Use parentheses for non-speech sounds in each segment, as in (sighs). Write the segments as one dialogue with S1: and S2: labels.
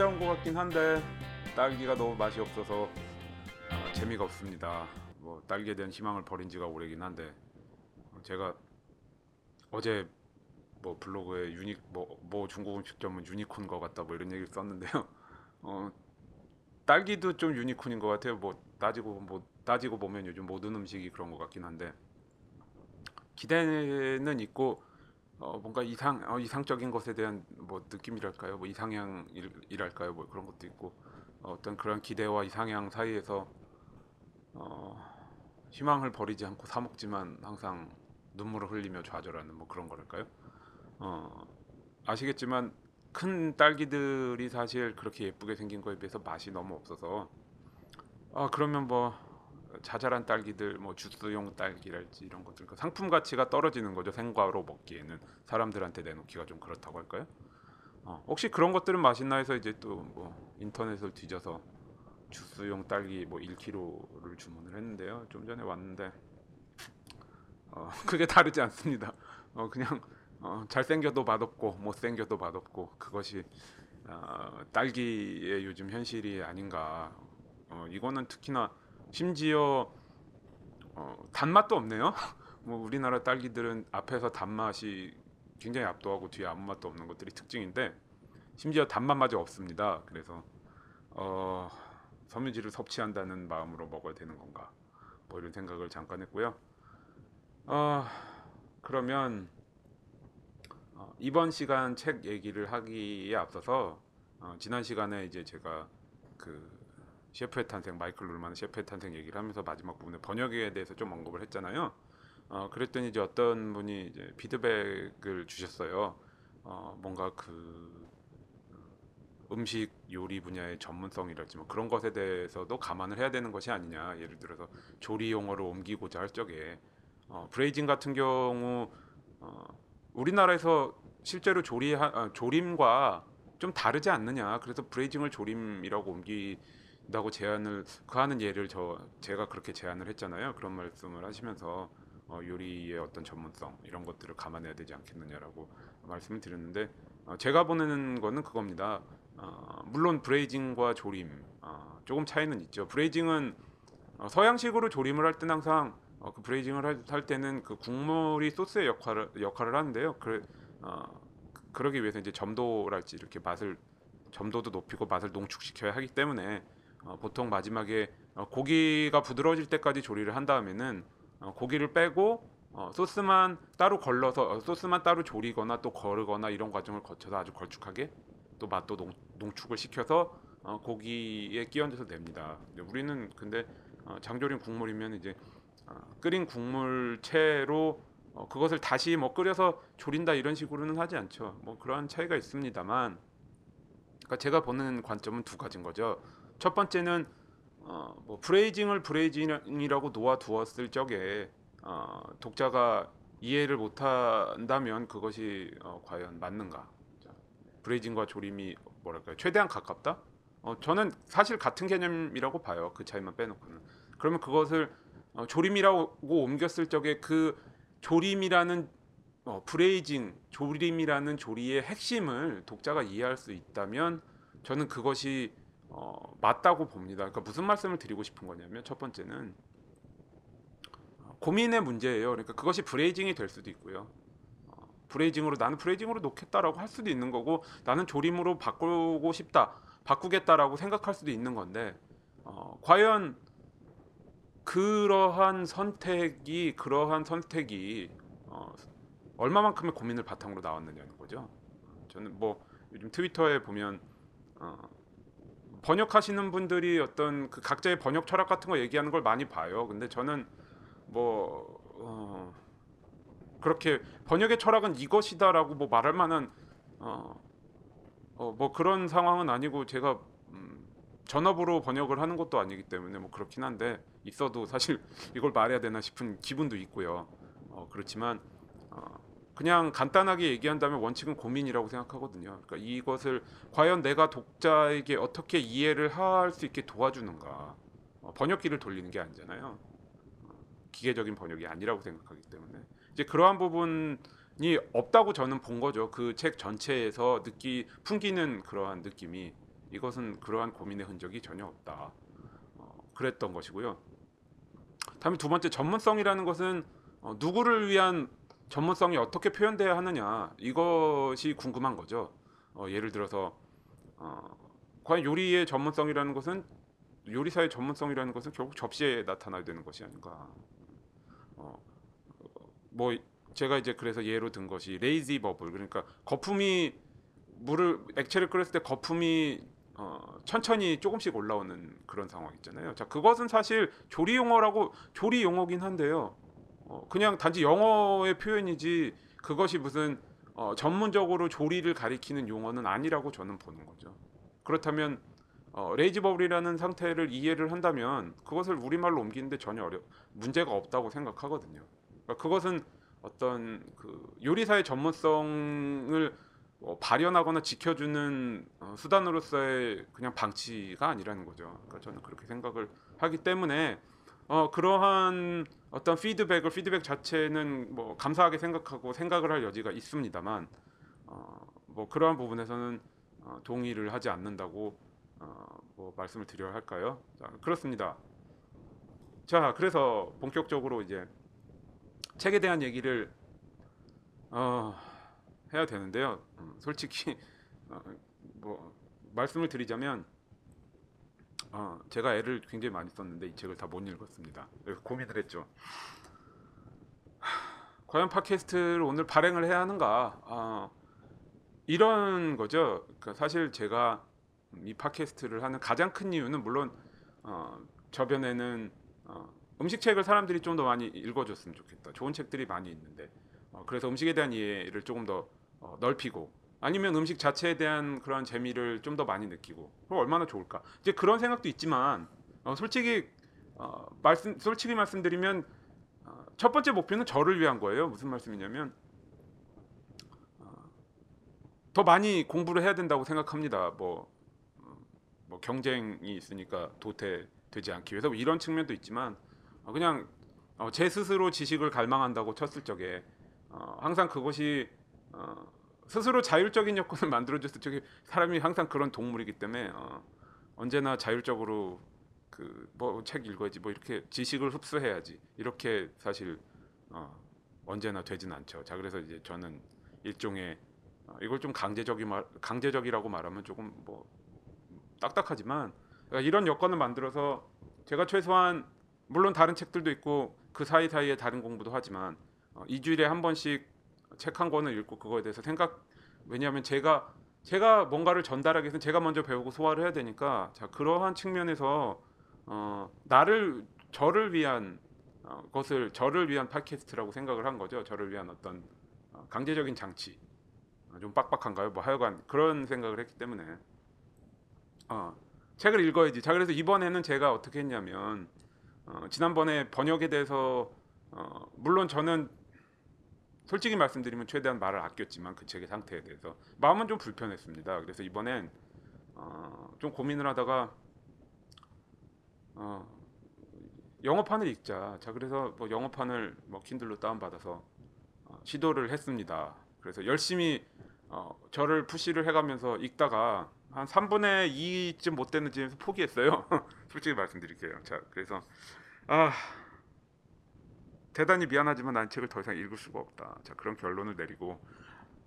S1: 찾아온 것 같긴 한데 딸기가 너무 맛이 없어서 어, 재미가 없습니다. 뭐 딸기에 대한 희망을 버린 지가 오래긴 한데 어, 제가 어제 뭐 블로그에 유니 뭐, 뭐 중국 음식점은 유니콘 것 같다 뭐 이런 얘기를 썼는데요. (laughs) 어, 딸기도 좀 유니콘인 것 같아요. 뭐 따지고 뭐 따지고 보면 요즘 모든 음식이 그런 것 같긴 한데 기대는 있고 어, 뭔가 이상 어, 이상적인 것에 대한 뭐 느낌이랄까요, 뭐 이상향이랄까요, 뭐 그런 것도 있고 어, 어떤 그런 기대와 이상향 사이에서 어, 희망을 버리지 않고 사 먹지만 항상 눈물을 흘리며 좌절하는 뭐 그런 거랄까요? 어, 아시겠지만 큰 딸기들이 사실 그렇게 예쁘게 생긴 거에 비해서 맛이 너무 없어서 아 그러면 뭐 자잘한 딸기들 뭐 주스용 딸기랄지 이런 것들 그 상품 가치가 떨어지는 거죠 생과로 먹기에는 사람들한테 내놓기가 좀 그렇다고 할까요? 어, 혹시 그런 것들은 맛있나 해서 이제 또 뭐 인터넷을 뒤져서 주스용 딸기 뭐 1kg를 주문을 했는데요 좀 전에 왔는데 어, (laughs) 그게 다르지 않습니다. 어, 그냥 어, 잘생겨도 맛없고 못생겨도 맛없고 그것이 어, 딸기의 요즘 현실이 아닌가. 어, 이거는 특히나 심지어 어, 단맛도 없네요. (laughs) 뭐 우리나라 딸기들은 앞에서 단맛이 굉장히 압도하고 뒤에 아무 맛도 없는 것들이 특징인데 심지어 단맛마저 없습니다. 그래서 어, 섬유질을 섭취한다는 마음으로 먹어야 되는 건가? 뭐 이런 생각을 잠깐 했고요. 어, 그러면 어, 이번 시간 책 얘기를 하기에 앞서서 어, 지난 시간에 이제 제가 그 셰프의 탄생 마이클 룰만의 셰프의 탄생 얘기를 하면서 마지막 부분에 번역에 대해서 좀 언급을 했잖아요. 어, 그랬더니 이제 어떤 분이 이제 피드백을 주셨어요. 어, 뭔가 그 음식 요리 분야의 전문성이랄지 뭐 그런 것에 대해서도 감안을 해야 되는 것이 아니냐. 예를 들어서 조리 용어를 옮기고자 할 적에 어, 브레이징 같은 경우 어, 우리나라에서 실제로 조리 아, 조림과 좀 다르지 않느냐. 그래서 braising을 조림이라고 옮긴 다고 제안을 그 하는 예를 저 제가 그렇게 제안을 했잖아요. 그런 말씀을 하시면서 어, 요리의 어떤 전문성 이런 것들을 감안해야 되지 않겠느냐라고 말씀을 드렸는데 어, 제가 보는 거는 그겁니다. 어, 물론 braising과 조림 어, 조금 차이는 있죠. braising은 어, 서양식으로 조림을 할 때는 항상 어, 그 braising을 할, 할 때는 그 국물이 소스의 역할을 역할을 하는데요. 그 어, 그러기 위해서 이제 점도랄지 이렇게 맛을 점도도 높이고 맛을 농축시켜야 하기 때문에 어, 보통 마지막에 어, 고기가 부드러워질 때까지 조리를 한 다음에는 어, 고기를 빼고 어, 소스만 따로 걸러서 어, 소스만 따로 조리거나 또 거르거나 이런 과정을 거쳐서 아주 걸쭉하게 또 맛도 농, 농축을 시켜서 어, 고기에 끼얹어서 냅니다. 우리는 근데 어, 장조림 국물이면 이제 어, 끓인 국물채로 어, 그것을 다시 뭐 끓여서 조린다 이런 식으로는 하지 않죠. 뭐 그러한 차이가 있습니다만, 그러니까 제가 보는 관점은 두 가지인 거죠. 첫 번째는 어, 뭐 braising을 braising이라고 놓아 두었을 적에 어, 독자가 이해를 못한다면 그것이 어, 과연 맞는가? braising과 조림이 뭐랄까요 최대한 가깝다? 어, 저는 사실 같은 개념이라고 봐요. 그 차이만 빼놓고는. 그러면 그것을 어, 조림이라고 옮겼을 적에 그 조림이라는 어, braising 조림이라는 조리의 핵심을 독자가 이해할 수 있다면 저는 그것이 어, 맞다고 봅니다. 그러니까 무슨 말씀을 드리고 싶은 거냐면 첫 번째는 어, 고민의 문제예요. 그러니까 그것이 braising이 될 수도 있고요. 어, braising으로 나는 braising으로 놓겠다라고 할 수도 있는 거고 나는 조림으로 바꾸고 싶다, 바꾸겠다라고 생각할 수도 있는 건데 어, 과연 그러한 선택이 그러한 선택이 어, 얼마만큼의 고민을 바탕으로 나왔느냐는 거죠. 저는 뭐 요즘 트위터에 보면 어, 번역하시는 분들이 어떤 그 각자의 번역 철학 같은 거 얘기하는 걸 많이 봐요. 근데 저는 뭐 어, 그렇게 번역의 철학은 이것이다라고 뭐 말할 만한 어, 어, 뭐 그런 상황은 아니고 제가 음, 전업으로 번역을 하는 것도 아니기 때문에 뭐 그렇긴 한데 있어도 사실 (laughs) 이걸 말해야 되나 싶은 기분도 있고요. 어, 그렇지만 어, 그냥 간단하게 얘기한다면 원칙은 고민이라고 생각하거든요. 그러니까 이것을 과연 내가 독자에게 어떻게 이해를 할 수 있게 도와주는가. 어, 번역기를 돌리는 게 아니잖아요. 기계적인 번역이 아니라고 생각하기 때문에 이제 그러한 부분이 없다고 저는 본 거죠. 그 책 전체에서 느끼 풍기는 그러한 느낌이 이것은 그러한 고민의 흔적이 전혀 없다. 어, 그랬던 것이고요. 다음에 두 번째 전문성이라는 것은 어, 누구를 위한 전문성이 어떻게 표현돼야 하느냐 이것이 궁금한 거죠. 어, 예를 들어서 어, 과연 요리의 전문성이라는 것은 요리사의 전문성이라는 것은 결국 접시에 나타나야 되는 것이 아닌가. 어, 뭐 제가 이제 그래서 예로 든 것이 lazy bubble 그러니까 거품이 물을 액체를 끓였을 때 거품이 어, 천천히 조금씩 올라오는 그런 상황 있잖아요. 자 그것은 사실 조리 용어라고 조리 용어긴 한데요. 어, 그냥 단지 영어의 표현이지 그것이 무슨 어, 전문적으로 조리를 가리키는 용어는 아니라고 저는 보는 거죠. 그렇다면 어, lazy bubble이라는 상태를 이해를 한다면 그것을 우리말로 옮기는데 전혀 어려 문제가 없다고 생각하거든요. 그러니까 그것은 어떤 그 요리사의 전문성을 어, 발현하거나 지켜주는 어, 수단으로서의 그냥 방치가 아니라는 거죠. 그러니까 저는 그렇게 생각을 하기 때문에 어, 그러한 어떤 피드백을 피드백 자체는 뭐 감사하게 생각하고 생각을 할 여지가 있습니다만 어, 뭐 그러한 부분에서는 어, 동의를 하지 않는다고 어, 뭐 말씀을 드려야 할까요? 자, 그렇습니다. 자, 그래서 본격적으로 이제 책에 대한 얘기를 어, 해야 되는데요. 음, 솔직히 어, 뭐 말씀을 드리자면 어, 제가 애를 굉장히 많이 썼는데 이 책을 다 못 읽었습니다. 그래서 고민을 했죠. 하, (sighs) 과연 팟캐스트를 오늘 발행을 해야 하는가? 어, 이런 거죠. 그러니까 사실 제가 이 팟캐스트를 하는 가장 큰 이유는 물론 어, 저변에는 어, 음식 책을 사람들이 좀 더 많이 읽어줬으면 좋겠다. 좋은 책들이 많이 있는데 어, 그래서 음식에 대한 이해를 조금 더 어, 넓히고 아니면 음식 자체에 대한 그런 재미를 좀 더 많이 느끼고 그럼 얼마나 좋을까. 이제 그런 생각도 있지만 어, 솔직히 어, 말씀 솔직히 말씀드리면 어, 첫 번째 목표는 저를 위한 거예요. 무슨 말씀이냐면 어, 더 많이 공부를 해야 된다고 생각합니다. 뭐, 어, 뭐 경쟁이 있으니까 도태되지 않기 위해서 뭐 이런 측면도 있지만 어, 그냥 어, 제 스스로 지식을 갈망한다고 쳤을 적에 어, 항상 그것이 어, 스스로 자율적인 여건을 만들어줬을 적에 사람이 항상 그런 동물이기 때문에 어, 언제나 자율적으로 그 뭐 책 읽어야지 뭐 이렇게 지식을 흡수해야지 이렇게 사실 어, 언제나 되진 않죠. 자 그래서 이제 저는 일종의 어, 이걸 좀 강제적이 말 강제적이라고 말하면 조금 뭐 딱딱하지만 그러니까 이런 여건을 만들어서 제가 최소한 물론 다른 책들도 있고 그 사이 사이에 다른 공부도 하지만 어, 일주일에 한 번씩 책 한 권을 읽고 그거에 대해서 생각 왜냐하면 제가 제가 뭔가를 전달하기 위해서 제가 먼저 배우고 소화를 해야 되니까 자 그러한 측면에서 어, 나를 저를 위한 어, 것을 저를 위한 팟캐스트라고 생각을 한 거죠. 저를 위한 어떤 어, 강제적인 장치. 어, 좀 빡빡한가요? 뭐 하여간 그런 생각을 했기 때문에. 어, 책을 읽어야지. 자 그래서 이번에는 제가 어떻게 했냐면 어, 지난번에 번역에 대해서 어, 물론 저는 솔직히 말씀드리면 최대한 말을 아꼈지만 그 책의 상태에 대해서 마음은 좀 불편했습니다. 그래서 이번엔 어, 좀 고민을 하다가 어, 영어판을 읽자. 자 그래서 뭐 영어판을 뭐 킨들로 다운 받아서 어, 시도를 했습니다. 그래서 열심히 어, 저를 푸시를 해가면서 읽다가 한 3분의 2쯤 못 되는 지에서 포기했어요. (laughs) 솔직히 말씀드릴게요. 자 그래서 아 대단히 미안하지만 난 책을 더 이상 읽을 수가 없다. 자 그런 결론을 내리고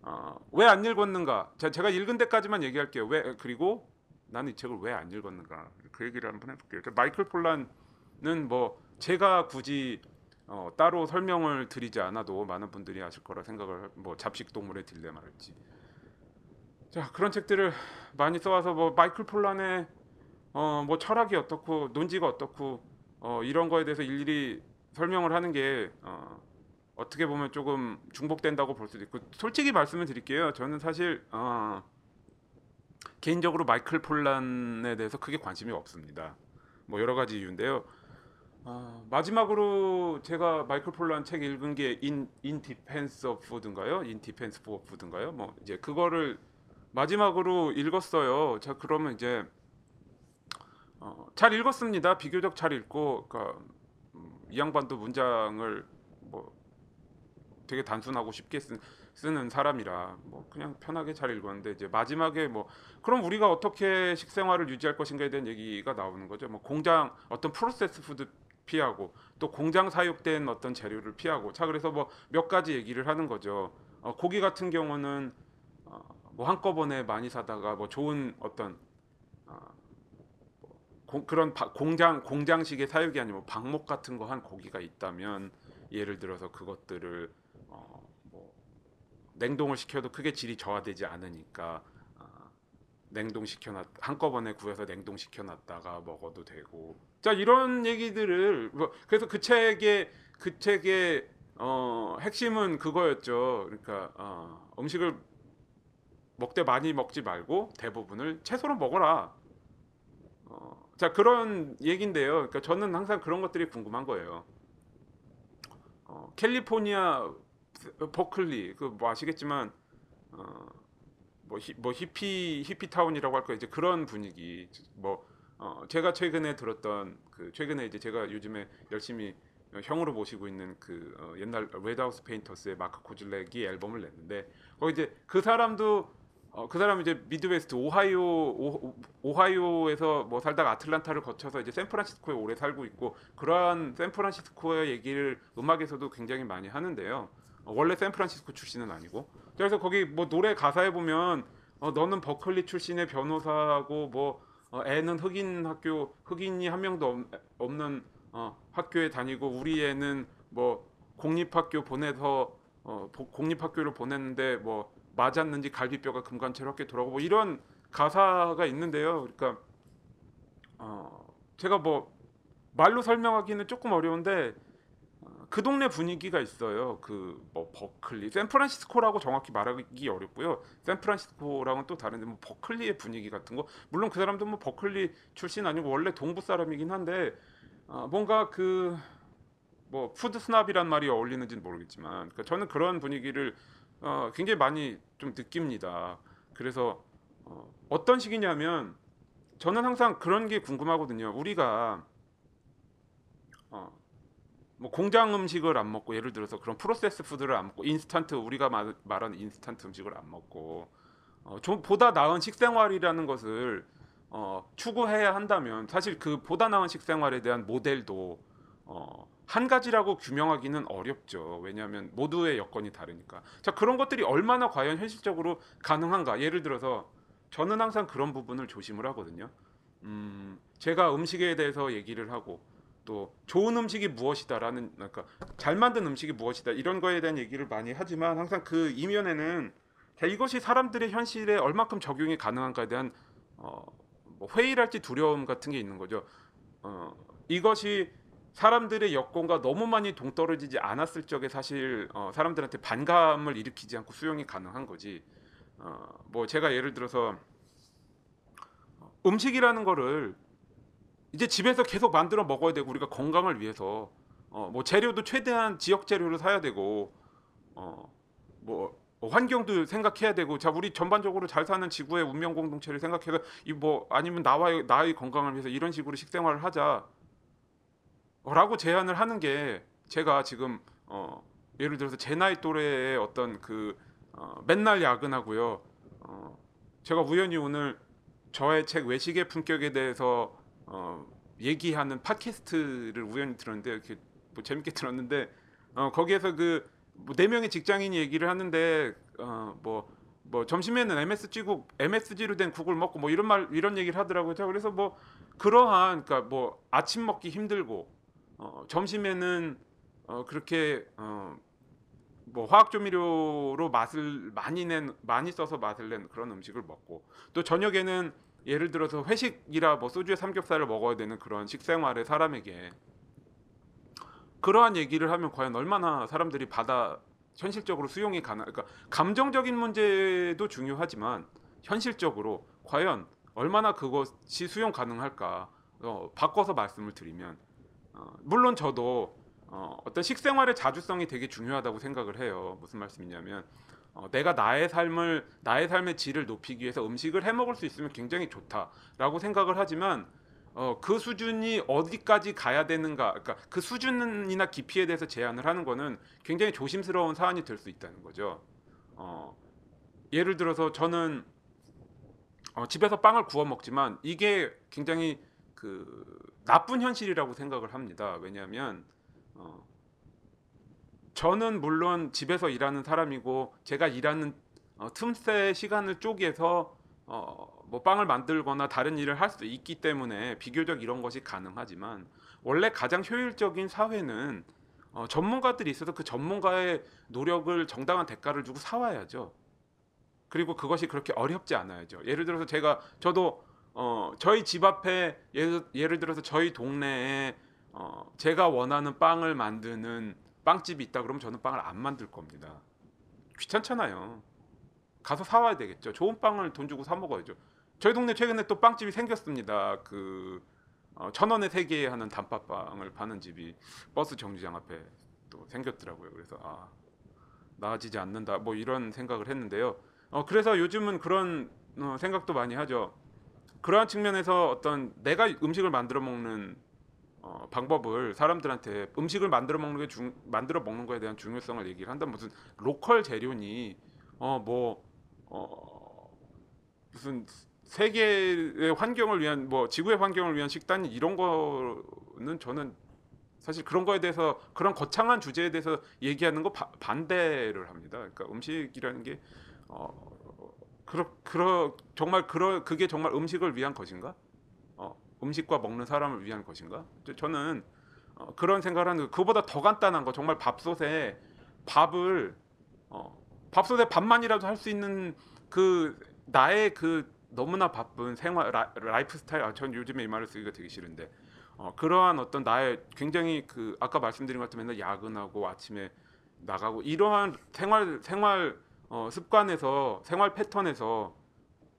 S1: 어, 왜 안 읽었는가? 자 제가 읽은 데까지만 얘기할게요. 왜 그리고 나는 이 책을 왜 안 읽었는가? 그 얘기를 한번 해볼게요. 자, 마이클 폴란은 뭐 제가 굳이 어, 따로 설명을 드리지 않아도 많은 분들이 아실 거라 생각을 뭐 잡식 동물의 딜레마랄지 자 그런 책들을 많이 써와서 뭐 마이클 폴란의 어, 뭐 철학이 어떻고 논지가 어떻고 어, 이런 거에 대해서 일일이 설명을 하는 게 어, 어떻게 보면 조금 중복된다고 볼 수도 있고 솔직히 말씀을 드릴게요. 저는 사실 어, 개인적으로 마이클 폴란에 대해서 크게 관심이 없습니다. 뭐 여러 가지 이유인데요. 어, 마지막으로 제가 마이클 폴란 책 읽은 게 In, In Defense of Food인가요? In Defense of Food인가요? 뭐 이제 그거를 마지막으로 읽었어요. 자 그러면 이제 어, 잘 읽었습니다. 비교적 잘 읽고 그러니까 이 양반도 문장을 뭐 되게 단순하고 쉽게 쓰, 쓰는 사람이라 뭐 그냥 편하게 잘 읽었는데 이제 마지막에 뭐 그럼 우리가 어떻게 식생활을 유지할 것인가에 대한 얘기가 나오는 거죠. 뭐 공장 어떤 process food 피하고 또 공장 사육된 어떤 재료를 피하고 자 그래서 뭐 몇 가지 얘기를 하는 거죠. 어, 고기 같은 경우는 어, 뭐 한꺼번에 많이 사다가 뭐 좋은 어떤 어, 뭐 공- 그런 바- 공장 공장식의 사육이 아니고 뭐 방목 같은 거 한 고기가 있다면 예를 들어서 그것들을 어, 뭐 냉동을 시켜도 크게 질이 저하되지 않으니까 어, 냉동 시켜놨 한꺼번에 구해서 냉동 시켜놨다가 먹어도 되고 자 이런 얘기들을 뭐 그래서 그 책의 그 책의 어, 핵심은 그거였죠. 그러니까 어, 음식을 먹되 많이 먹지 말고 대부분을 채소로 먹어라. 어, 자 그런 얘긴데요. 그러니까 저는 항상 그런 것들이 궁금한 거예요. 어, 캘리포니아 버클리 그 뭐 아시겠지만 어, 뭐, 히, 뭐 히피 히피 타운이라고 할까 이제 그런 분위기 뭐 어, 제가 최근에 들었던 그 최근에 이제 제가 요즘에 열심히 어, 형으로 모시고 있는 그 어, 옛날 Red House Painters의 마크 코즐렉이 앨범을 냈는데 거기 이제 그 사람도 어, 그 사람이 이제 Midwest 오하이오 오, 오하이오에서 뭐 살다가 아틀란타를 거쳐서 이제 샌프란시스코에 오래 살고 있고 그러한 샌프란시스코의 얘기를 음악에서도 굉장히 많이 하는데요. 어, 원래 샌프란시스코 출신은 아니고 그래서 거기 뭐 노래 가사에 보면 어, 너는 버클리 출신의 변호사고 뭐 어, 애는 흑인 학교 흑인이 한 명도 없, 없는 어, 학교에 다니고 우리 애는 뭐 공립학교 보내서 어, 보- 공립학교를 보냈는데 뭐 맞았는지 갈비뼈가 금관처럼 이렇게 돌아오고 뭐 이런 가사가 있는데요. 그러니까 어, 제가 뭐 말로 설명하기는 조금 어려운데 어, 그 동네 분위기가 있어요. 그 뭐 버클리, 샌프란시스코라고 정확히 말하기 어렵고요. 샌프란시스코랑은 또 다른데 뭐 버클리의 분위기 같은 거. 물론 그 사람도 뭐 버클리 출신 아니고 원래 동부 사람이긴 한데 어, 뭔가 그 뭐 food snob이란 말이 어울리는지는 모르겠지만 그러니까 저는 그런 분위기를 어, 굉장히 많이 좀 느낍니다. 그래서 어, 어떤 식이냐면 저는 항상 그런 게 궁금하거든요. 우리가 어, 뭐 공장 음식을 안 먹고 예를 들어서 그런 process food를 안 먹고 인스턴트 우리가 말, 말하는 인스턴트 음식을 안 먹고 어, 좀 보다 나은 식생활이라는 것을 어, 추구해야 한다면 사실 그 보다 나은 식생활에 대한 모델도 어, 한 가지라고 규명하기는 어렵죠. 왜냐하면 모두의 여건이 다르니까. 자 그런 것들이 얼마나 과연 현실적으로 가능한가? 예를 들어서 저는 항상 그런 부분을 조심을 하거든요. 음, 제가 음식에 대해서 얘기를 하고 또 좋은 음식이 무엇이다라는 그러니까 잘 만든 음식이 무엇이다 이런 거에 대한 얘기를 많이 하지만 항상 그 이면에는 자, 이것이 사람들의 현실에 얼마큼 적용이 가능한가에 대한 어, 뭐 회의랄지 두려움 같은 게 있는 거죠. 어, 이것이 사람들의 여건과 너무 많이 동떨어지지 않았을 적에 사실 어, 사람들한테 반감을 일으키지 않고 수용이 가능한 거지. 어, 뭐 제가 예를 들어서 어, 음식이라는 거를 이제 집에서 계속 만들어 먹어야 되고 우리가 건강을 위해서 어, 뭐 재료도 최대한 지역 재료를 사야 되고 어, 뭐 환경도 생각해야 되고 자 우리 전반적으로 잘 사는 지구의 운명 공동체를 생각해서 이 뭐 아니면 나와의 나의 건강을 위해서 이런 식으로 식생활을 하자. 라고 제안을 하는 게 제가 지금 어 예를 들어서 제 나이 또래의 어떤 그 어, 맨날 야근하고요. 어 제가 우연히 오늘 저의 책 외식의 품격에 대해서 어 얘기하는 팟캐스트를 우연히 들었는데 이렇게 뭐 재밌게 (laughs) 들었는데 어 거기에서 그네 명의 직장인이 얘기를 하는데 어 뭐 뭐 점심에는 MSG고 MSG로 된 국을 먹고 뭐 이런 말 이런 얘기를 하더라고요. 자, 그래서 뭐 그러한 그러니까 뭐 아침 먹기 힘들고 어, 점심에는 어, 그렇게 어, 뭐 화학 조미료로 맛을 많이 낸 많이 써서 맛을 낸 그런 음식을 먹고 또 저녁에는 예를 들어서 회식이라 뭐 소주에 삼겹살을 먹어야 되는 그런 식생활의 사람에게 그러한 얘기를 하면 과연 얼마나 사람들이 받아 현실적으로 수용이 가능 그러니까 감정적인 문제도 중요하지만 현실적으로 과연 얼마나 그것이 수용 가능할까 어, 바꿔서 말씀을 드리면 어, 물론 저도 어, 어떤 식생활의 자주성이 되게 중요하다고 생각을 해요. 무슨 말씀이냐면 어, 내가 나의 삶을 나의 삶의 질을 높이기 위해서 음식을 해 먹을 수 있으면 굉장히 좋다라고 생각을 하지만 어, 그 수준이 어디까지 가야 되는가, 그러니까 그 수준이나 깊이에 대해서 제한을 하는 거는 굉장히 조심스러운 사안이 될 수 있다는 거죠. 어, 예를 들어서 저는 어, 집에서 빵을 구워 먹지만 이게 굉장히 그 나쁜 현실이라고 생각을 합니다. 왜냐하면 어, 저는 물론 집에서 일하는 사람이고 제가 일하는 어, 틈새 시간을 쪼개서 어, 뭐 빵을 만들거나 다른 일을 할 수 있기 때문에 비교적 이런 것이 가능하지만 원래 가장 효율적인 사회는 어, 전문가들이 있어서 그 전문가의 노력을 정당한 대가를 주고 사와야죠. 그리고 그것이 그렇게 어렵지 않아야죠. 예를 들어서 제가 저도 어, 저희 집 앞에 예를, 예를 들어서 저희 동네에 어, 제가 원하는 빵을 만드는 빵집이 있다 그러면 저는 빵을 안 만들 겁니다. 귀찮잖아요. 가서 사와야 되겠죠. 좋은 빵을 돈 주고 사 먹어야죠. 저희 동네 최근에 또 빵집이 생겼습니다. 그 어, 천 원에 세 개 하는 단팥빵을 파는 집이 버스 정류장 앞에 또 생겼더라고요. 그래서 아 나아지지 않는다. 뭐 이런 생각을 했는데요. 어, 그래서 요즘은 그런 어, 생각도 많이 하죠. 그러한 측면에서 어떤 내가 음식을 만들어 먹는 어, 방법을 사람들한테 음식을 만들어 먹는 게 중, 만들어 먹는 거에 대한 중요성을 얘기를 한다 무슨 로컬 재료니 어뭐 어, 무슨 세계의 환경을 위한 뭐 지구의 환경을 위한 식단이 이런 거는 저는 사실 그런 거에 대해서 그런 거창한 주제에 대해서 얘기하는 거 바, 반대를 합니다. 그러니까 음식이라는 게 어, 그러, 그러 정말 그러 그게 정말 음식을 위한 것인가? 어, 음식과 먹는 사람을 위한 것인가? 저- 저는 어, 그런 생각을 하는 거, 그보다 더 간단한 거 정말 밥솥에 밥을 어, 밥솥에 밥만이라도 할 수 있는 그 나의 그 너무나 바쁜 생활 라, 라이프 스타일 아, 전 요즘에 이 말을 쓰기가 되게 싫은데 어, 그러한 어떤 나의 굉장히 그 아까 말씀드린 것처럼 맨날 야근하고 아침에 나가고 이러한 생활 생활 어, 습관에서 생활 패턴에서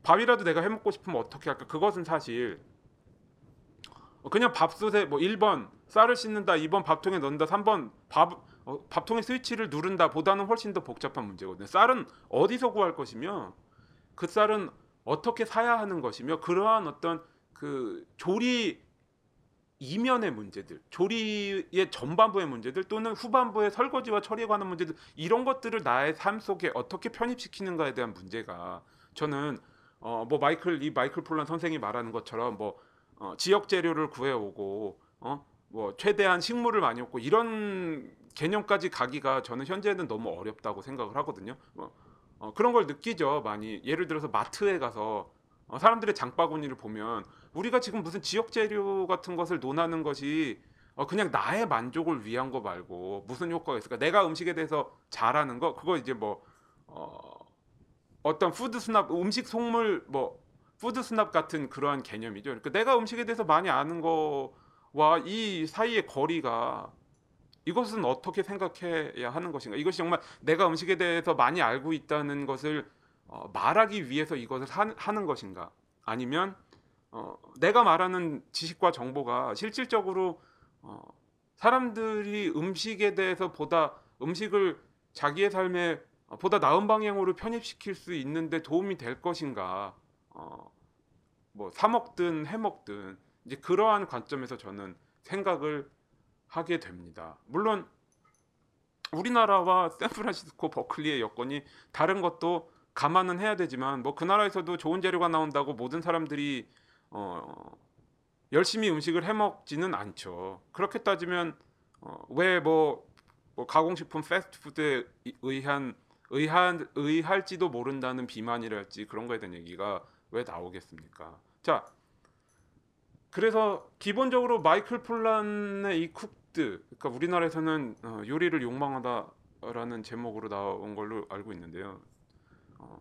S1: 밥이라도 내가 해 먹고 싶으면 어떻게 할까? 그것은 사실 어, 그냥 밥솥에 뭐 1번 쌀을 씻는다, 2번 밥통에 넣는다, 3번 밥 어, 밥통의 스위치를 누른다 보다는 훨씬 더 복잡한 문제거든요. 쌀은 어디서 구할 것이며 그 쌀은 어떻게 사야 하는 것이며 그러한 어떤 그 조리 이면의 문제들, 조리의 전반부의 문제들 또는 후반부의 설거지와 처리에 관한 문제들 이런 것들을 나의 삶 속에 어떻게 편입시키는가에 대한 문제가 저는 어 뭐 마이클 이 마이클 폴란 선생이 말하는 것처럼 뭐 어, 지역 재료를 구해오고 어 뭐 최대한 식물을 많이 먹고 이런 개념까지 가기가 저는 현재는 너무 어렵다고 생각을 하거든요. 뭐, 어, 그런 걸 느끼죠 많이. 예를 들어서 마트에 가서 어, 사람들의 장바구니를 보면 우리가 지금 무슨 지역 재료 같은 것을 논하는 것이 어, 그냥 나의 만족을 위한 거 말고 무슨 효과가 있을까? 내가 음식에 대해서 잘하는 거 그거 이제 뭐 어, 어떤 food snob 음식 속물 뭐 food snob 같은 그러한 개념이죠. 그러니까 내가 음식에 대해서 많이 아는 거와 이 사이의 거리가 이것은 어떻게 생각해야 하는 것인가? 이것이 정말 내가 음식에 대해서 많이 알고 있다는 것을 어, 말하기 위해서 이것을 하, 하는 것인가? 아니면 어, 내가 말하는 지식과 정보가 실질적으로 어, 사람들이 음식에 대해서 보다 음식을 자기의 삶에 어, 보다 나은 방향으로 편입시킬 수 있는데 도움이 될 것인가? 어, 뭐 사 먹든 해 먹든 이제 그러한 관점에서 저는 생각을 하게 됩니다. 물론 우리나라와 샌프란시스코 버클리의 여건이 다른 것도 감안은 해야 되지만 뭐 그 나라에서도 좋은 재료가 나온다고 모든 사람들이 어 열심히 음식을 해 먹지는 않죠. 그렇게 따지면 어 왜뭐 뭐 가공식품 패스트푸드에 의한 의한 의할지도 모른다는 비만이랄지 그런 거에 대한 얘기가 왜 나오겠습니까? 자, 그래서 기본적으로 마이클 폴란의 이 쿡드, 그러니까 우리나라에서는 어, 요리를 욕망하다라는 제목으로 나온 걸로 알고 있는데요. 어,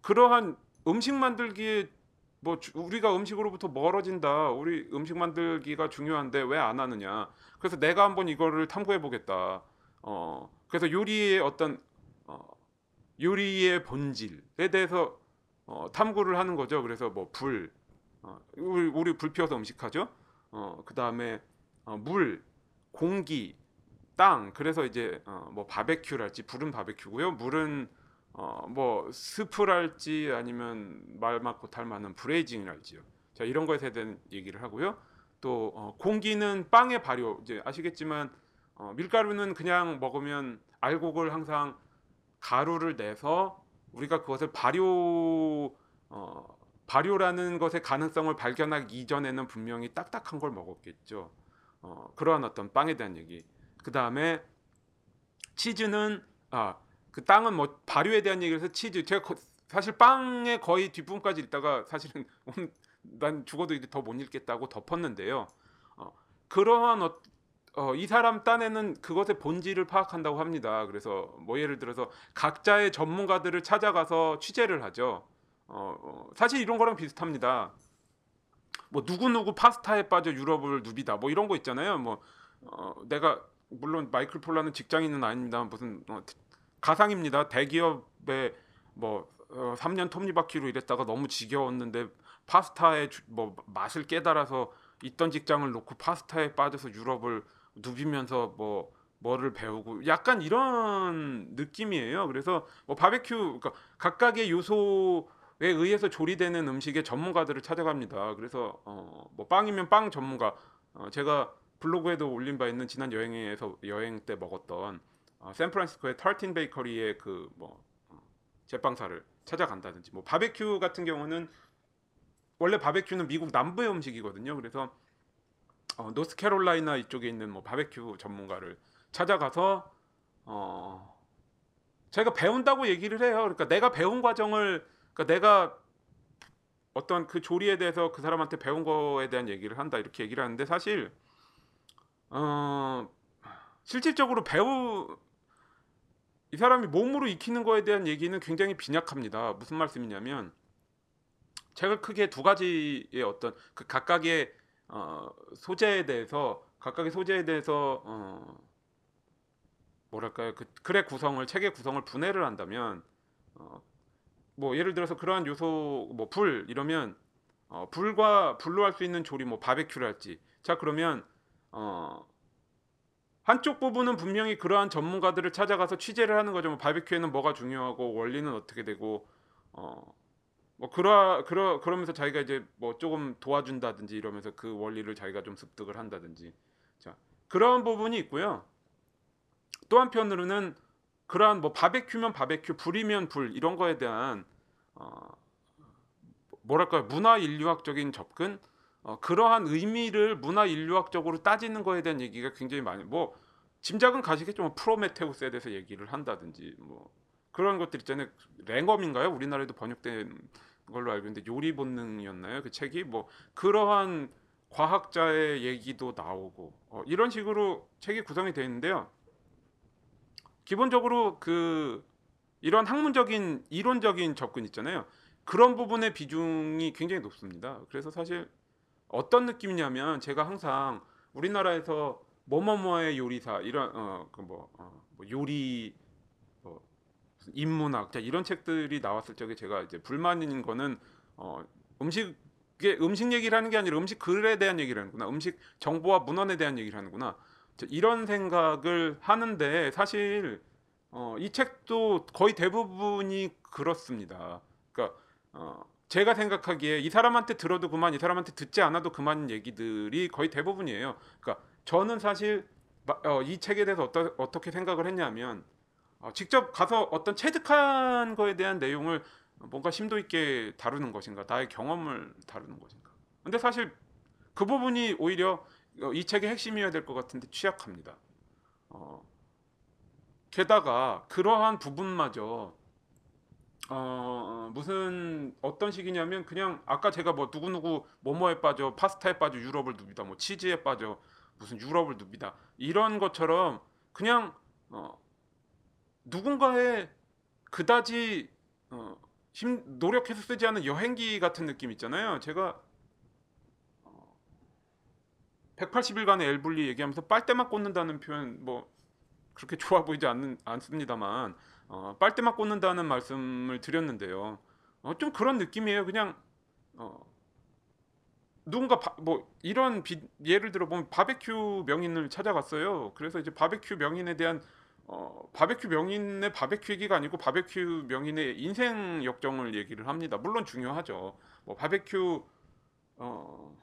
S1: 그러한 음식 만들기에 뭐 주- 우리가 음식으로부터 멀어진다. 우리 음식 만들기가 중요한데 왜 안 하느냐. 그래서 내가 한번 이거를 탐구해 보겠다. 어, 그래서 요리의 어떤 어, 요리의 본질에 대해서 어, 탐구를 하는 거죠. 그래서 뭐 불, 어, 우리, 우리 불 피워서 음식하죠. 어, 그 다음에 어, 물, 공기, 땅. 그래서 이제 어, 뭐 바베큐랄지 불은 바베큐고요. 물은 어, 뭐 스프랄지 아니면 말 맞고 탈 만한 브레이징이랄지요. 자 이런 거에 대한 얘기를 하고요. 또 어, 공기는 빵의 발효 이제 아시겠지만 어, 밀가루는 그냥 먹으면 알곡을 항상 가루를 내서 우리가 그것을 발효 어, 발효라는 것의 가능성을 발견하기 이전에는 분명히 딱딱한 걸 먹었겠죠. 어, 그러한 어떤 빵에 대한 얘기. 그 다음에 치즈는 아 그 땅은 뭐 발효에 대한 얘기를 해서 치즈 제가 거- 사실 빵의 거의 뒷부분까지 읽다가 사실은 (laughs) 난 죽어도 이제 더 못 읽겠다고 덮었는데요. 어, 그러한 어, 어, 이 사람 딴에는 그것의 본질을 파악한다고 합니다. 그래서 뭐 예를 들어서 각자의 전문가들을 찾아가서 취재를 하죠. 어, 어, 사실 이런 거랑 비슷합니다. 뭐 누구 누구 파스타에 빠져 유럽을 누비다 뭐 이런 거 있잖아요. 뭐 어, 내가 물론 마이클 폴라는 직장인은 아닙니다. 무슨 어, 가상입니다. 대기업에 뭐 어, 3년 톱니바퀴로 일했다가 너무 지겨웠는데 파스타의 주- 뭐 맛을 깨달아서 있던 직장을 놓고 파스타에 빠져서 유럽을 누비면서 뭐 뭐를 배우고 약간 이런 느낌이에요. 그래서 뭐 바베큐 그러니까 각각의 요소에 의해서 조리되는 음식의 전문가들을 찾아갑니다. 그래서 어, 뭐 빵이면 빵 전문가 어, 제가 블로그에도 올린 바 있는 지난 여행에서 여행 때 먹었던 어, 샌프란시스코의 털틴 베이커리의 그뭐 제빵사를 찾아간다든지 뭐 바베큐 같은 경우는 원래 바베큐는 미국 남부의 음식이거든요. 그래서 어, 노스캐롤라이나 이쪽에 있는 뭐 바베큐 전문가를 찾아가서 어 제가 배운다고 얘기를 해요. 그러니까 내가 배운 과정을 그러니까 내가 어떤 그 조리에 대해서 그 사람한테 배운 거에 대한 얘기를 한다 이렇게 얘기를 하는데 사실 어 실질적으로 배우 이 사람이 몸으로 익히는 거에 대한 얘기는 굉장히 빈약합니다. 무슨 말씀이냐면 제가 크게 두 가지의 어떤 그 각각의 어, 소재에 대해서 각각의 소재에 대해서 어, 뭐랄까요 그 글의 구성을 책의 구성을 분해를 한다면 어, 뭐 예를 들어서 그러한 요소 뭐 불 이러면 어, 불과 불로 할 수 있는 조리 뭐 바베큐를 할지 자 그러면 어, 한쪽 부분은 분명히 그러한 전문가들을 찾아가서 취재를 하는 거죠. 뭐 바베큐에는 뭐가 중요하고 원리는 어떻게 되고 어. 뭐 그러 그러 그러면서 자기가 이제 뭐 조금 도와준다든지 이러면서 그 원리를 자기가 좀 습득을 한다든지 자 그런 부분이 있고요. 또 한편으로는 그러한 뭐 바베큐면 바베큐, 불이면 불 이런 거에 대한 어 뭐랄까요 문화 인류학적인 접근 어, 그러한 의미를 문화 인류학적으로 따지는 거에 대한 얘기가 굉장히 많이 뭐 짐작은 가시겠죠. 뭐 프로메테우스에 대해서 얘기를 한다든지 뭐 그런 것들 있잖아요. 랭엄인가요? 우리나라에도 번역된 걸로 알고 있는데 요리 본능이었나요? 그 책이 뭐 그러한 과학자의 얘기도 나오고 어, 이런 식으로 책이 구성이 되어 있는데요. 기본적으로 그 이런 학문적인 이론적인 접근 있잖아요. 그런 부분의 비중이 굉장히 높습니다. 그래서 사실 어떤 느낌이냐면 제가 항상 우리나라에서 뭐뭐뭐의 요리사 이런 어 그뭐 어, 뭐 요리 뭐 인문학 자 이런 책들이 나왔을 적에 제가 이제 불만인 거는 어 음식의 음식 얘기를 하는 게 아니라 음식 글에 대한 얘기를 하는구나 음식 정보와 문헌에 대한 얘기를 하는구나 자, 이런 생각을 하는데 사실 어, 이 책도 거의 대부분이 그렇습니다. 그러니까 어, 제가 생각하기에 이 사람한테 들어도 그만, 이 사람한테 듣지 않아도 그만 얘기들이 거의 대부분이에요. 그러니까 저는 사실 마- 어, 이 책에 대해서 어떠, 어떻게 생각을 했냐면 어, 직접 가서 어떤 체득한 거에 대한 내용을 뭔가 심도 있게 다루는 것인가, 나의 경험을 다루는 것인가. 근데 사실 그 부분이 오히려 어, 이 책의 핵심이어야 될 것 같은데 취약합니다. 어, 게다가 그러한 부분마저 어 무슨 어떤 식이냐면 그냥 아까 제가 뭐 누구 누구 뭐뭐에 빠져 파스타에 빠져 유럽을 누비다. 뭐 치즈에 빠져 무슨 유럽을 누비다. 이런 것처럼 그냥 어 누군가의 그다지 어, 힘 노력해서 쓰지 않은 여행기 같은 느낌 있잖아요. 제가 어, 180일간의 엘블리 얘기하면서 빨대만 꽂는다는 표현 뭐 그렇게 좋아 보이지 않는 않습니다만 어, 빨대만 꽂는다는 말씀을 드렸는데요. 어, 좀 그런 느낌이에요. 그냥 어, 누군가 바, 뭐 이런 비, 예를 들어 보면 바베큐 명인을 찾아갔어요. 그래서 이제 바베큐 명인에 대한 어, 바베큐 명인의 바베큐 얘기가 아니고 바베큐 명인의 인생 역정을 얘기를 합니다. 물론 중요하죠. 뭐 바베큐 어,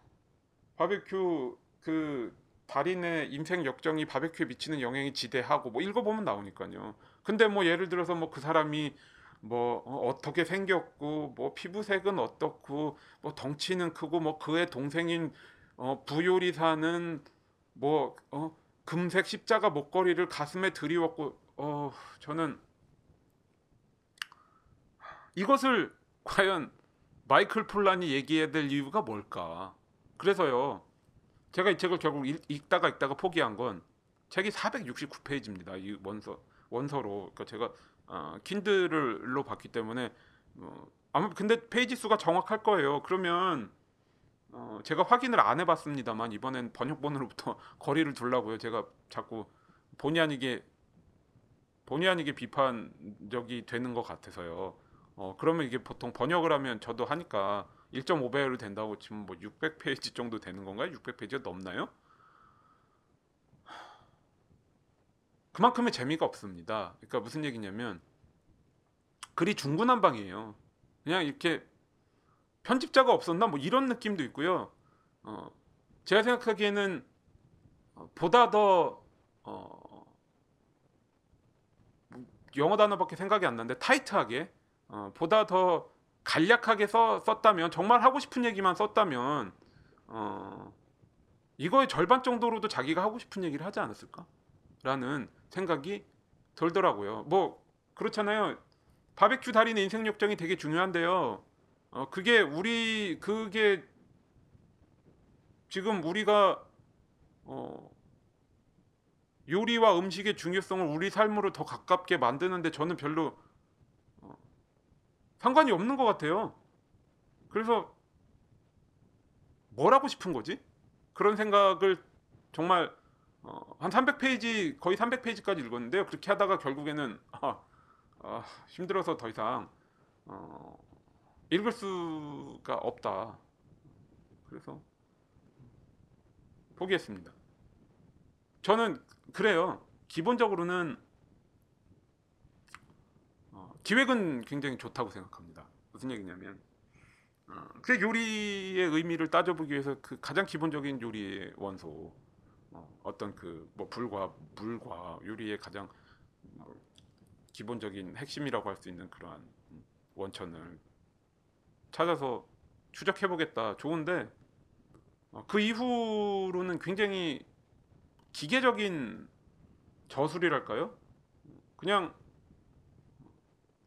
S1: 바베큐 그 달인의 인생 역정이 바베큐에 미치는 영향이 지대하고 뭐 읽어보면 나오니까요. 근데 뭐 예를 들어서 뭐 그 사람이 뭐 어, 어떻게 생겼고 뭐 피부색은 어떻고 뭐 덩치는 크고 뭐 그의 동생인 어, 부요리사는 뭐 어, 금색 십자가 목걸이를 가슴에 들이웠고 어 저는 이것을 과연 마이클 폴란이 얘기해야 될 이유가 뭘까? 그래서요. 제가 이 책을 결국 읽, 읽다가 읽다가 포기한 건 책이 469페이지입니다. 이 원서 원서로. 그러니까 제가 어, 킨들로 봤기 때문에 어, 아무 근데 페이지 수가 정확할 거예요. 그러면 어, 제가 확인을 안 해봤습니다만 이번엔 번역본으로부터 (laughs) 거리를 두려고요. 제가 자꾸 본의 아니게 본의 아니게 비판적이 되는 것 같아서요. 어, 그러면 이게 보통 번역을 하면 저도 하니까 1.5배로 된다고 치면 뭐 600페이지 정도 되는 건가요? 600페이지가 넘나요? 그만큼의 재미가 없습니다. 그러니까 무슨 얘기냐면 글이 중구난방이에요. 그냥 이렇게 편집자가 없었나 뭐 이런 느낌도 있고요. 어, 제가 생각하기에는 어, 보다 더 어, 영어 단어밖에 생각이 안 나는데 타이트하게 어, 보다 더 간략하게 써, 썼다면 정말 하고 싶은 얘기만 썼다면 어, 이거의 절반 정도로도 자기가 하고 싶은 얘기를 하지 않았을까 라는 생각이 들더라고요. 뭐 그렇잖아요. 바베큐 달인의 인생 역정이 되게 중요한데요. 어, 그게 우리 그게 지금 우리가 어, 요리와 음식의 중요성을 우리 삶으로 더 가깝게 만드는데 저는 별로 어, 상관이 없는 것 같아요. 그래서 뭘 하고 싶은 거지? 그런 생각을 정말 어, 한 300페이지 거의 300페이지까지 읽었는데요. 그렇게 하다가 결국에는 아, 아, 힘들어서 더 이상 어, 읽을 수가 없다. 그래서 포기했습니다. 저는 그래요. 기본적으로는 어, 기획은 굉장히 좋다고 생각합니다. 무슨 얘기냐면 어, 그 요리의 의미를 따져보기 위해서 그 가장 기본적인 요리의 원소 어, 어떤 그 뭐 불과 물과 요리의 가장 뭐 기본적인 핵심이라고 할 수 있는 그러한 원천을 찾아서 추적해 보겠다. 좋은데 어, 그 이후로는 굉장히 기계적인 저술이랄까요? 그냥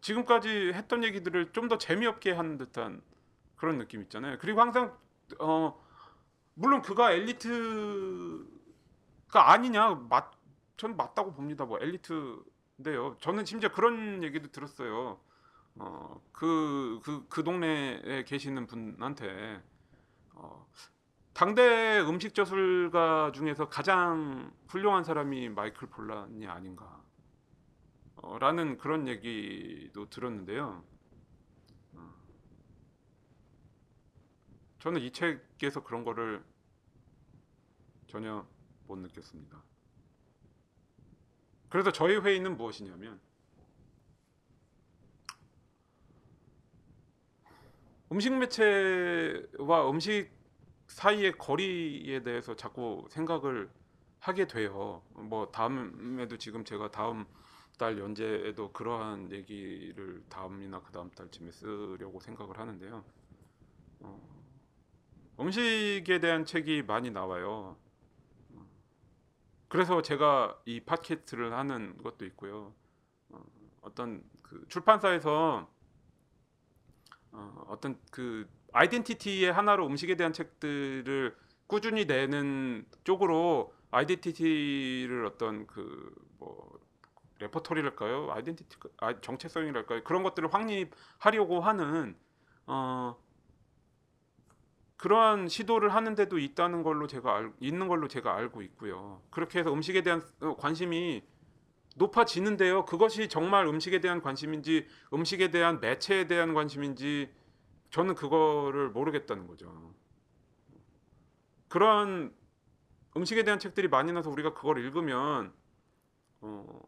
S1: 지금까지 했던 얘기들을 좀 더 재미없게 하는 듯한 그런 느낌 있잖아요. 그리고 항상 어 물론 그가 엘리트 가 아니냐 맞, 전 맞다고 봅니다. 뭐 엘리트인데요. 저는 심지어 그런 얘기도 들었어요. 어, 그, 그, 그 동네에 계시는 분한테 어, 당대 음식 저술가 중에서 가장 훌륭한 사람이 마이클 폴란이 아닌가 어, 라는 그런 얘기도 들었는데요. 어, 저는 이 책에서 그런 거를 전혀 못 느꼈습니다. 그래서 저희 회의는 무엇이냐면 음식 매체와 음식 사이의 거리에 대해서 자꾸 생각을 하게 돼요. 뭐 다음에도 지금 제가 다음 달 연재에도 그러한 얘기를 다음이나 그 다음 달쯤에 쓰려고 생각을 하는데요. 어, 음식에 대한 책이 많이 나와요. 그래서 제가 이 팟캐스트를 하는 것도 있고요. 어, 어떤 그 출판사에서 어, 어떤 그 아이덴티티의 하나로 음식에 대한 책들을 꾸준히 내는 쪽으로 아이덴티티를 어떤 그 뭐 레퍼토리랄까요? 아이덴티티 아, 정체성이랄까요? 그런 것들을 확립하려고 하는 어 그러한 시도를 하는데도 있다는 걸로 제가 알, 있는 걸로 제가 알고 있고요. 그렇게 해서 음식에 대한 어, 관심이 높아지는데요. 그것이 정말 음식에 대한 관심인지 음식에 대한 매체에 대한 관심인지 저는 그거를 모르겠다는 거죠. 그런 음식에 대한 책들이 많이 나서 우리가 그걸 읽으면 어,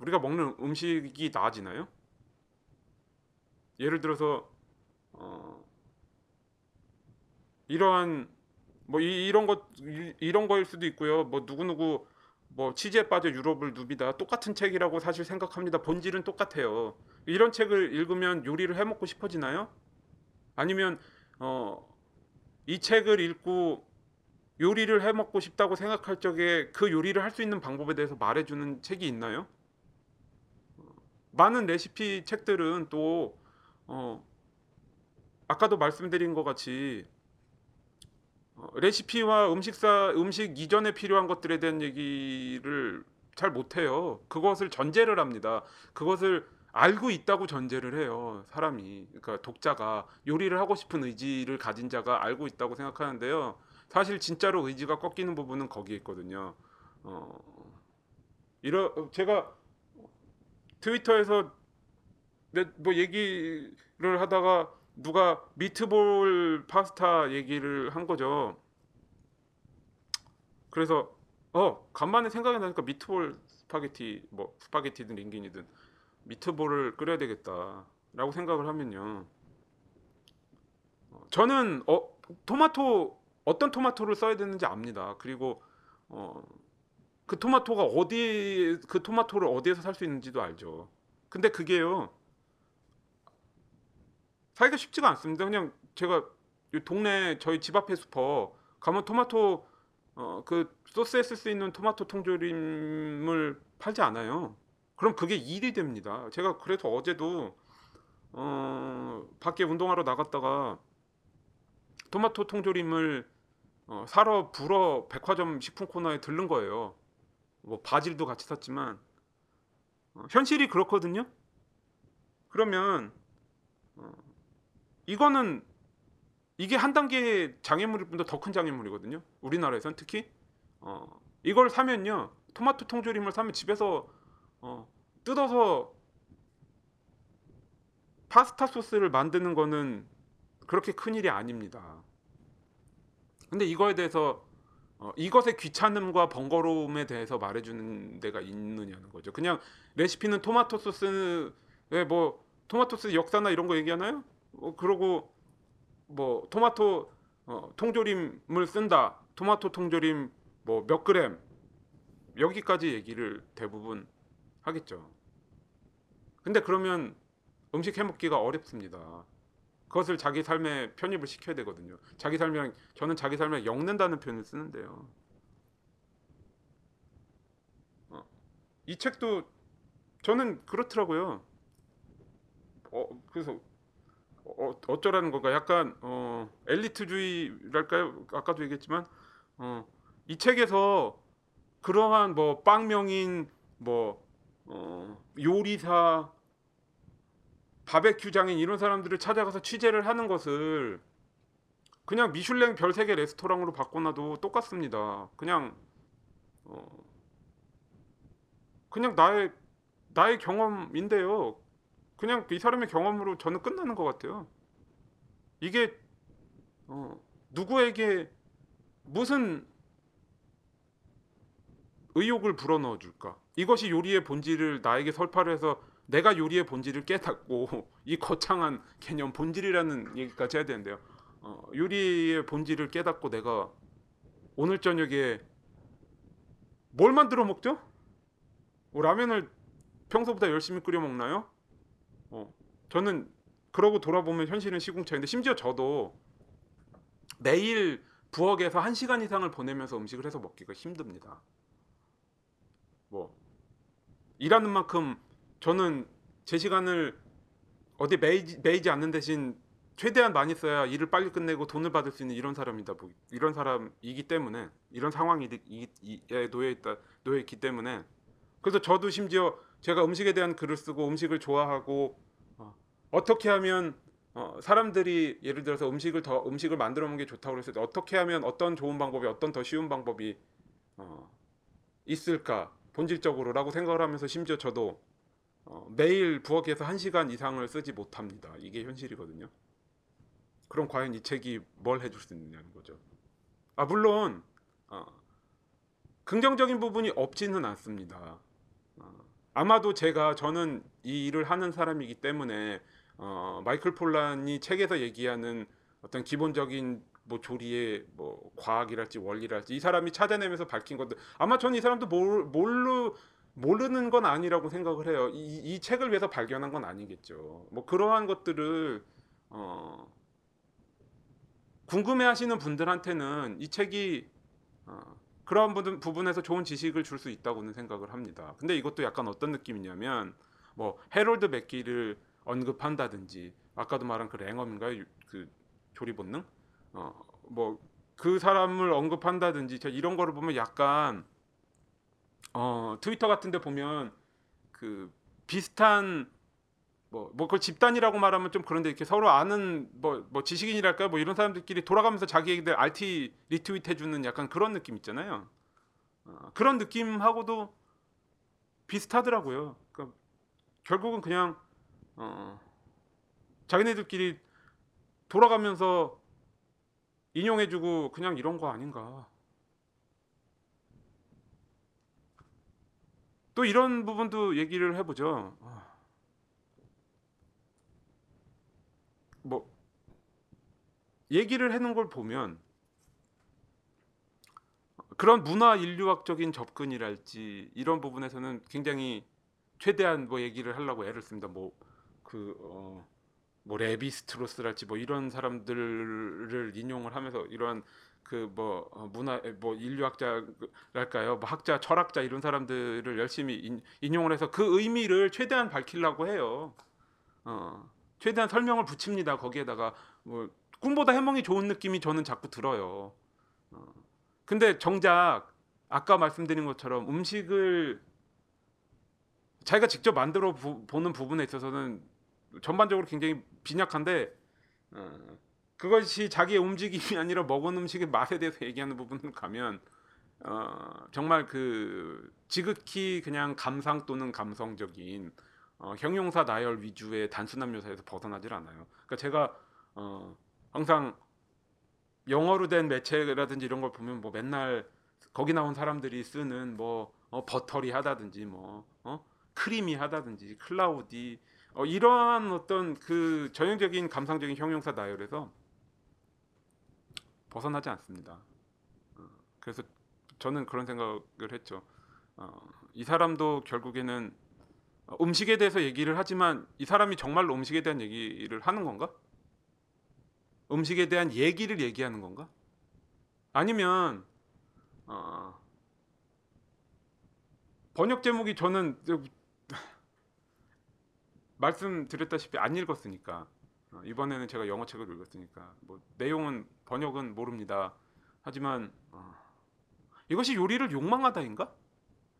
S1: 우리가 먹는 음식이 나아지나요? 예를 들어서 어, 이러한 뭐 이, 이런 것 이- 이런 거일 수도 있고요. 뭐 누구 누구 뭐 취지에 빠져 유럽을 누비다 똑같은 책이라고 사실 생각합니다. 본질은 똑같아요. 이런 책을 읽으면 요리를 해 먹고 싶어지나요? 아니면 어, 이 책을 읽고 요리를 해 먹고 싶다고 생각할 적에 그 요리를 할 수 있는 방법에 대해서 말해 주는 책이 있나요? 어, 많은 레시피 책들은 또 어, 아까도 말씀드린 것 같이 어, 레시피와 음식사 음식 이전에 필요한 것들에 대한 얘기를 잘 못해요. 그것을 전제를 합니다. 그것을 알고 있다고 전제를 해요. 사람이 그러니까 독자가 요리를 하고 싶은 의지를 가진 자가 알고 있다고 생각하는데요. 사실 진짜로 의지가 꺾이는 부분은 거기에 있거든요. 어, 이러 제가 트위터에서 몇- 뭐 얘기를 하다가 누가 미트볼 파스타 얘기를 한 거죠. 그래서 어 간만에 생각이 나니까 미트볼 스파게티 뭐 스파게티든 linguine이든 미트볼을 끓여야 되겠다라고 생각을 하면요. 어, 저는 어 토마토 어떤 토마토를 써야 되는지 압니다. 그리고 어 그 토마토가 어디 그 토마토를 어디에서 살 수 있는지도 알죠. 근데 그게요. 사기가 쉽지가 않습니다. 그냥 제가 이 동네 저희 집 앞에 슈퍼 가면 토마토 어, 그 소스에 쓸 수 있는 토마토 통조림을 팔지 않아요. 그럼 그게 일이 됩니다. 제가 그래서 어제도 어, 밖에 운동하러 나갔다가 토마토 통조림을 어, 사러 불어 백화점 식품 코너에 들른 거예요. 뭐 바질도 같이 샀지만 어, 현실이 그렇거든요. 그러면 어, 이거는 이게 한 단계 장애물일 뿐더 더 큰 장애물이거든요. 우리나라에선 특히 어, 이걸 사면요 토마토 통조림을 사면 집에서 어, 뜯어서 파스타 소스를 만드는 거는 그렇게 큰 일이 아닙니다. 근데 이거에 대해서 어, 이것의 귀찮음과 번거로움에 대해서 말해주는 데가 있느냐는 거죠. 그냥 레시피는 토마토 소스에 뭐 토마토 소스 역사나 이런 거 얘기하나요? 어, 그러고 뭐 토마토 어, 통조림을 쓴다. 토마토 통조림 뭐 몇 그램 여기까지 얘기를 대부분 하겠죠. 근데 그러면 음식 해먹기가 어렵습니다. 그것을 자기 삶에 편입을 시켜야 되거든요. 자기 삶이랑 저는 자기 삶에 엮는다는 표현을 쓰는데요. 어, 이 책도 저는 그렇더라고요. 어, 그래서 어, 어쩌라는 건가? 약간 어, 엘리트주의랄까요? 아까도 얘기했지만 어, 이 책에서 그러한 뭐 빵명인 뭐 어, 요리사 바베큐 장인 이런 사람들을 찾아가서 취재를 하는 것을 그냥 미슐랭 별세개 레스토랑으로 바꿔놔도 똑같습니다. 그냥 어, 그냥 나의 나의 경험인데요. 그냥 이 사람의 경험으로 저는 끝나는 것 같아요. 이게 어, 누구에게 무슨 의욕을 불어넣어 줄까? 이것이 요리의 본질을 나에게 설파를 해서 내가 요리의 본질을 깨닫고 (laughs) 이 거창한 개념 본질이라는 얘기까지 해야 되는데요. 어, 요리의 본질을 깨닫고 내가 오늘 저녁에 뭘 만들어 먹죠? 뭐 라면을 평소보다 열심히 끓여 먹나요? 어, 저는 그러고 돌아보면 현실은 시궁창인데 심지어 저도 매일 부엌에서 한 시간 이상을 보내면서 음식을 해서 먹기가 힘듭니다. 뭐 일하는 만큼 저는 제 시간을 어디 매이지, 매이지 않는 대신 최대한 많이 써야 일을 빨리 끝내고 돈을 받을 수 있는 이런 사람이다 보 이런 사람이기 때문에 이런 상황이 놓여 있다 놓여 있기 때문에 그래서 저도 심지어 제가 음식에 대한 글을 쓰고 음식을 좋아하고 어, 어떻게 하면 어, 사람들이 예를 들어서 음식을 더 음식을 만들어 먹는 게 좋다고 그랬을 때 어떻게 하면 어떤 좋은 방법이 어떤 더 쉬운 방법이 어, 있을까 본질적으로라고 생각을 하면서 심지어 저도 어, 매일 부엌에서 한 시간 이상을 쓰지 못합니다. 이게 현실이거든요. 그럼 과연 이 책이 뭘 해줄 수 있느냐는 거죠. 아 물론 어, 긍정적인 부분이 없지는 않습니다. 어, 아마도 제가 저는 이 일을 하는 사람이기 때문에 어, 마이클 폴란이 책에서 얘기하는 어떤 기본적인 뭐 조리의 뭐 과학이랄지 원리랄지 이 사람이 찾아내면서 밝힌 것들 아마 저는 이 사람도 모르, 모르 모르는 건 아니라고 생각을 해요. 이, 이 책을 위해서 발견한 건 아니겠죠. 뭐 그러한 것들을 어, 궁금해하시는 분들한테는 이 책이 어, 그런 부분, 부분에서 좋은 지식을 줄 수 있다고는 생각을 합니다. 근데 이것도 약간 어떤 느낌이냐면 뭐 해롤드 맥기를 언급한다든지 아까도 말한 그 랭엄인가요? 유- 그 조리 본능? 어뭐 그 사람을 언급한다든지 저 이런 거를 보면 약간 어 트위터 같은 데 보면 그 비슷한 뭐, 뭐, 그 집단이라고 말하면 좀 그런데 이렇게 서로 아는 뭐, 뭐 지식인이랄까요? 뭐 이런 사람들끼리 돌아가면서 자기 얘기들 RT 리트윗 해주는 약간 그런 느낌 있잖아요. 어, 그런 느낌하고도 비슷하더라고요. 그러니까 결국은 그냥 어, 자기네들끼리 돌아가면서 인용해주고 그냥 이런 거 아닌가. 또 이런 부분도 얘기를 해보죠. 아. 뭐 얘기를 해놓은 걸 보면 그런 문화 인류학적인 접근이랄지 이런 부분에서는 굉장히 최대한 뭐 얘기를 하려고 애를 씁니다. 뭐 그 어, 뭐 레비스트로스랄지 뭐 이런 사람들을 인용을 하면서 이러한 그 뭐 문화 뭐 인류학자랄까요, 뭐 학자, 철학자 이런 사람들을 열심히 인, 인용을 해서 그 의미를 최대한 밝히려고 해요. 어, 최대한 설명을 붙입니다. 거기에다가 뭐 꿈보다 해몽이 좋은 느낌이 저는 자꾸 들어요. 어, 근데 정작 아까 말씀드린 것처럼 음식을 자기가 직접 만들어 보, 보는 부분에 있어서는 전반적으로 굉장히 빈약한데 어, 그것이 자기의 움직임이 아니라 먹은 음식의 맛에 대해서 얘기하는 부분을 가면 어, 정말 그 지극히 그냥 감상 또는 감성적인 어, 형용사 나열 위주의 단순한 묘사에서 벗어나질 않아요. 그러니까 제가 어, 항상 영어로 된 매체라든지 이런 걸 보면 뭐 맨날 거기 나온 사람들이 쓰는 뭐 어, 버터리 하다든지 뭐 어? 크리미 하다든지 클라우디 어, 이러한 어떤 그 전형적인 감상적인 형용사 나열에서 벗어나지 않습니다. 어, 그래서 저는 그런 생각을 했죠. 어, 이 사람도 결국에는 어, 음식에 대해서 얘기를 하지만 이 사람이 정말로 음식에 대한 얘기를 하는 건가? 음식에 대한 얘기를 얘기하는 건가? 아니면 어, 번역 제목이 저는 (laughs) 말씀드렸다시피 안 읽었으니까 어, 이번에는 제가 영어 책을 읽었으니까 뭐 내용은 번역은 모릅니다. 하지만 어, 이것이 요리를 욕망하다인가?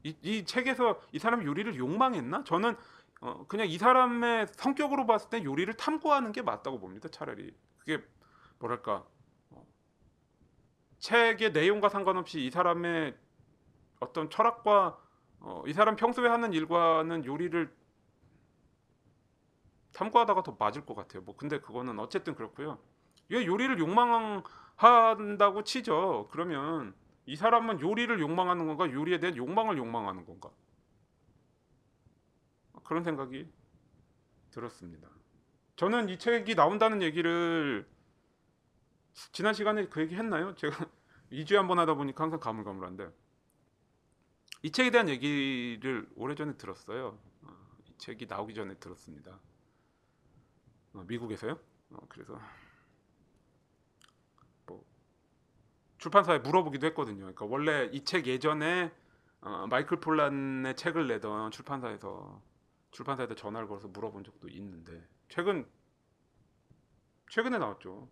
S1: 이, 이 책에서 이 사람이 요리를 욕망했나? 저는 어, 그냥 이 사람의 성격으로 봤을 때 요리를 탐구하는 게 맞다고 봅니다. 차라리 그게 뭐랄까 어, 책의 내용과 상관없이 이 사람의 어떤 철학과 어, 이 사람 평소에 하는 일과는 요리를 탐구하다가 더 맞을 것 같아요. 뭐 근데 그거는 어쨌든 그렇고요. 이게 요리를 욕망한다고 치죠. 그러면 이 사람은 요리를 욕망하는 건가? 요리에 대한 욕망을 욕망하는 건가? 그런 생각이 들었습니다. 저는 이 책이 나온다는 얘기를 지난 시간에 그 얘기 했나요? 제가 (laughs) 2주에 한 번 하다 보니까 항상 가물가물한데 이 책에 대한 얘기를 오래전에 들었어요. 어, 이 책이 나오기 전에 들었습니다. 어, 미국에서요? 어, 그래서 뭐 출판사에 물어보기도 했거든요. 그러니까 원래 이 책 예전에 어, 마이클 폴란의 책을 내던 출판사에서 출판사에다 전화를 걸어서 물어본 적도 있는데 최근 최근에 나왔죠.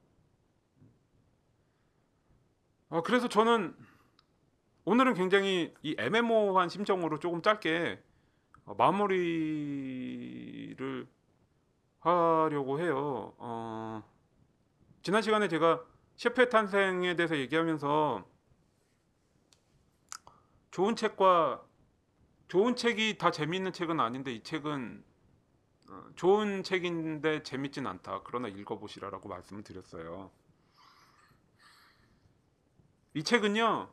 S1: 어, 그래서 저는 오늘은 굉장히 이 애매모호한 심정으로 조금 짧게 어, 마무리를 하려고 해요. 어, 지난 시간에 제가 셰프의 탄생에 대해서 얘기하면서 좋은 책과 좋은 책이 다 재미있는 책은 아닌데 이 책은 어, 좋은 책인데 재밌진 않다. 그러나 읽어보시라라고 말씀을 드렸어요. 이 책은요.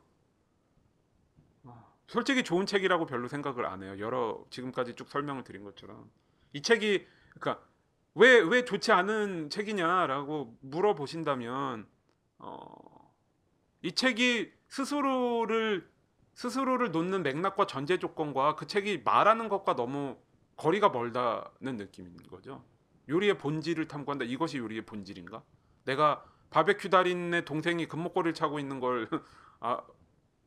S1: 어, 솔직히 좋은 책이라고 별로 생각을 안 해요. 여러 지금까지 쭉 설명을 드린 것처럼 이 책이 그러니까 왜 왜 좋지 않은 책이냐라고 물어보신다면 어, 이 책이 스스로를 스스로를 놓는 맥락과 전제 조건과 그 책이 말하는 것과 너무 거리가 멀다는 느낌인 거죠. 요리의 본질을 탐구한다. 이것이 요리의 본질인가? 내가 바베큐 달인의 동생이 금목걸이를 차고 있는 걸 (laughs) 아,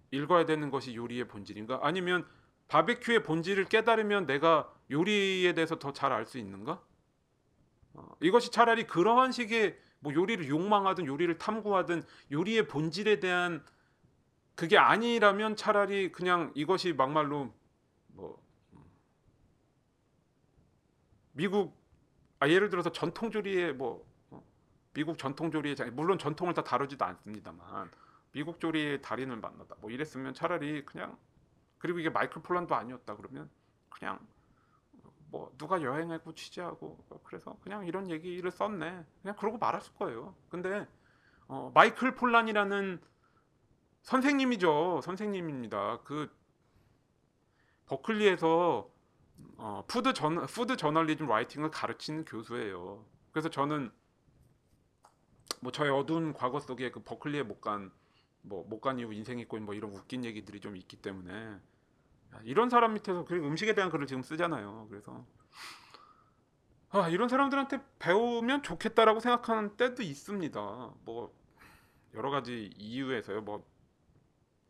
S1: 읽어야 되는 것이 요리의 본질인가? 아니면 바베큐의 본질을 깨달으면 내가 요리에 대해서 더 잘 알 수 있는가? 어, 이것이 차라리 그러한 식의 뭐 요리를 욕망하든 요리를 탐구하든 요리의 본질에 대한 그게 아니라면 차라리 그냥 이것이 막말로 뭐 음, 미국 아 예를 들어서 전통 조리의 뭐 어, 미국 전통 조리의 장- 물론 전통을 다 다루지도 않습니다만 미국 조리의 달인을 만나다. 뭐 이랬으면 차라리 그냥 그리고 이게 마이클 폴란도 아니었다 그러면 그냥 뭐 누가 여행하고 취재하고 어, 그래서 그냥 이런 얘기를 썼네. 그냥 그러고 말았을 거예요. 근데 어, 마이클 폴란이라는 선생님이죠. 선생님입니다. 그 버클리에서 어, food 전 food journalism writing을 가르치는 교수예요. 그래서 저는 뭐 저의 어두운 과거 속에 그 버클리에 못 간 뭐 못 간 이후 인생 있고 뭐 이런 웃긴 얘기들이 좀 있기 때문에 야, 이런 사람 밑에서 그리고 음식에 대한 글을 지금 쓰잖아요. 그래서 아, 이런 사람들한테 배우면 좋겠다라고 생각하는 때도 있습니다. 뭐 여러 가지 이유에서요. 뭐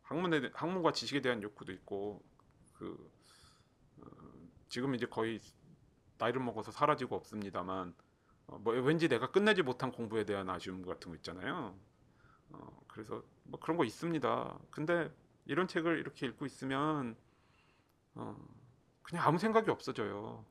S1: 학문에 대- 학문과 지식에 대한 욕구도 있고 그 어, 지금 이제 거의 나이를 먹어서 사라지고 없습니다만 어, 뭐 왠지 내가 끝내지 못한 공부에 대한 아쉬움 같은 거 있잖아요. 어, 그래서 뭐 그런 거 있습니다. 근데 이런 책을 이렇게 읽고 있으면 어, 그냥 아무 생각이 없어져요.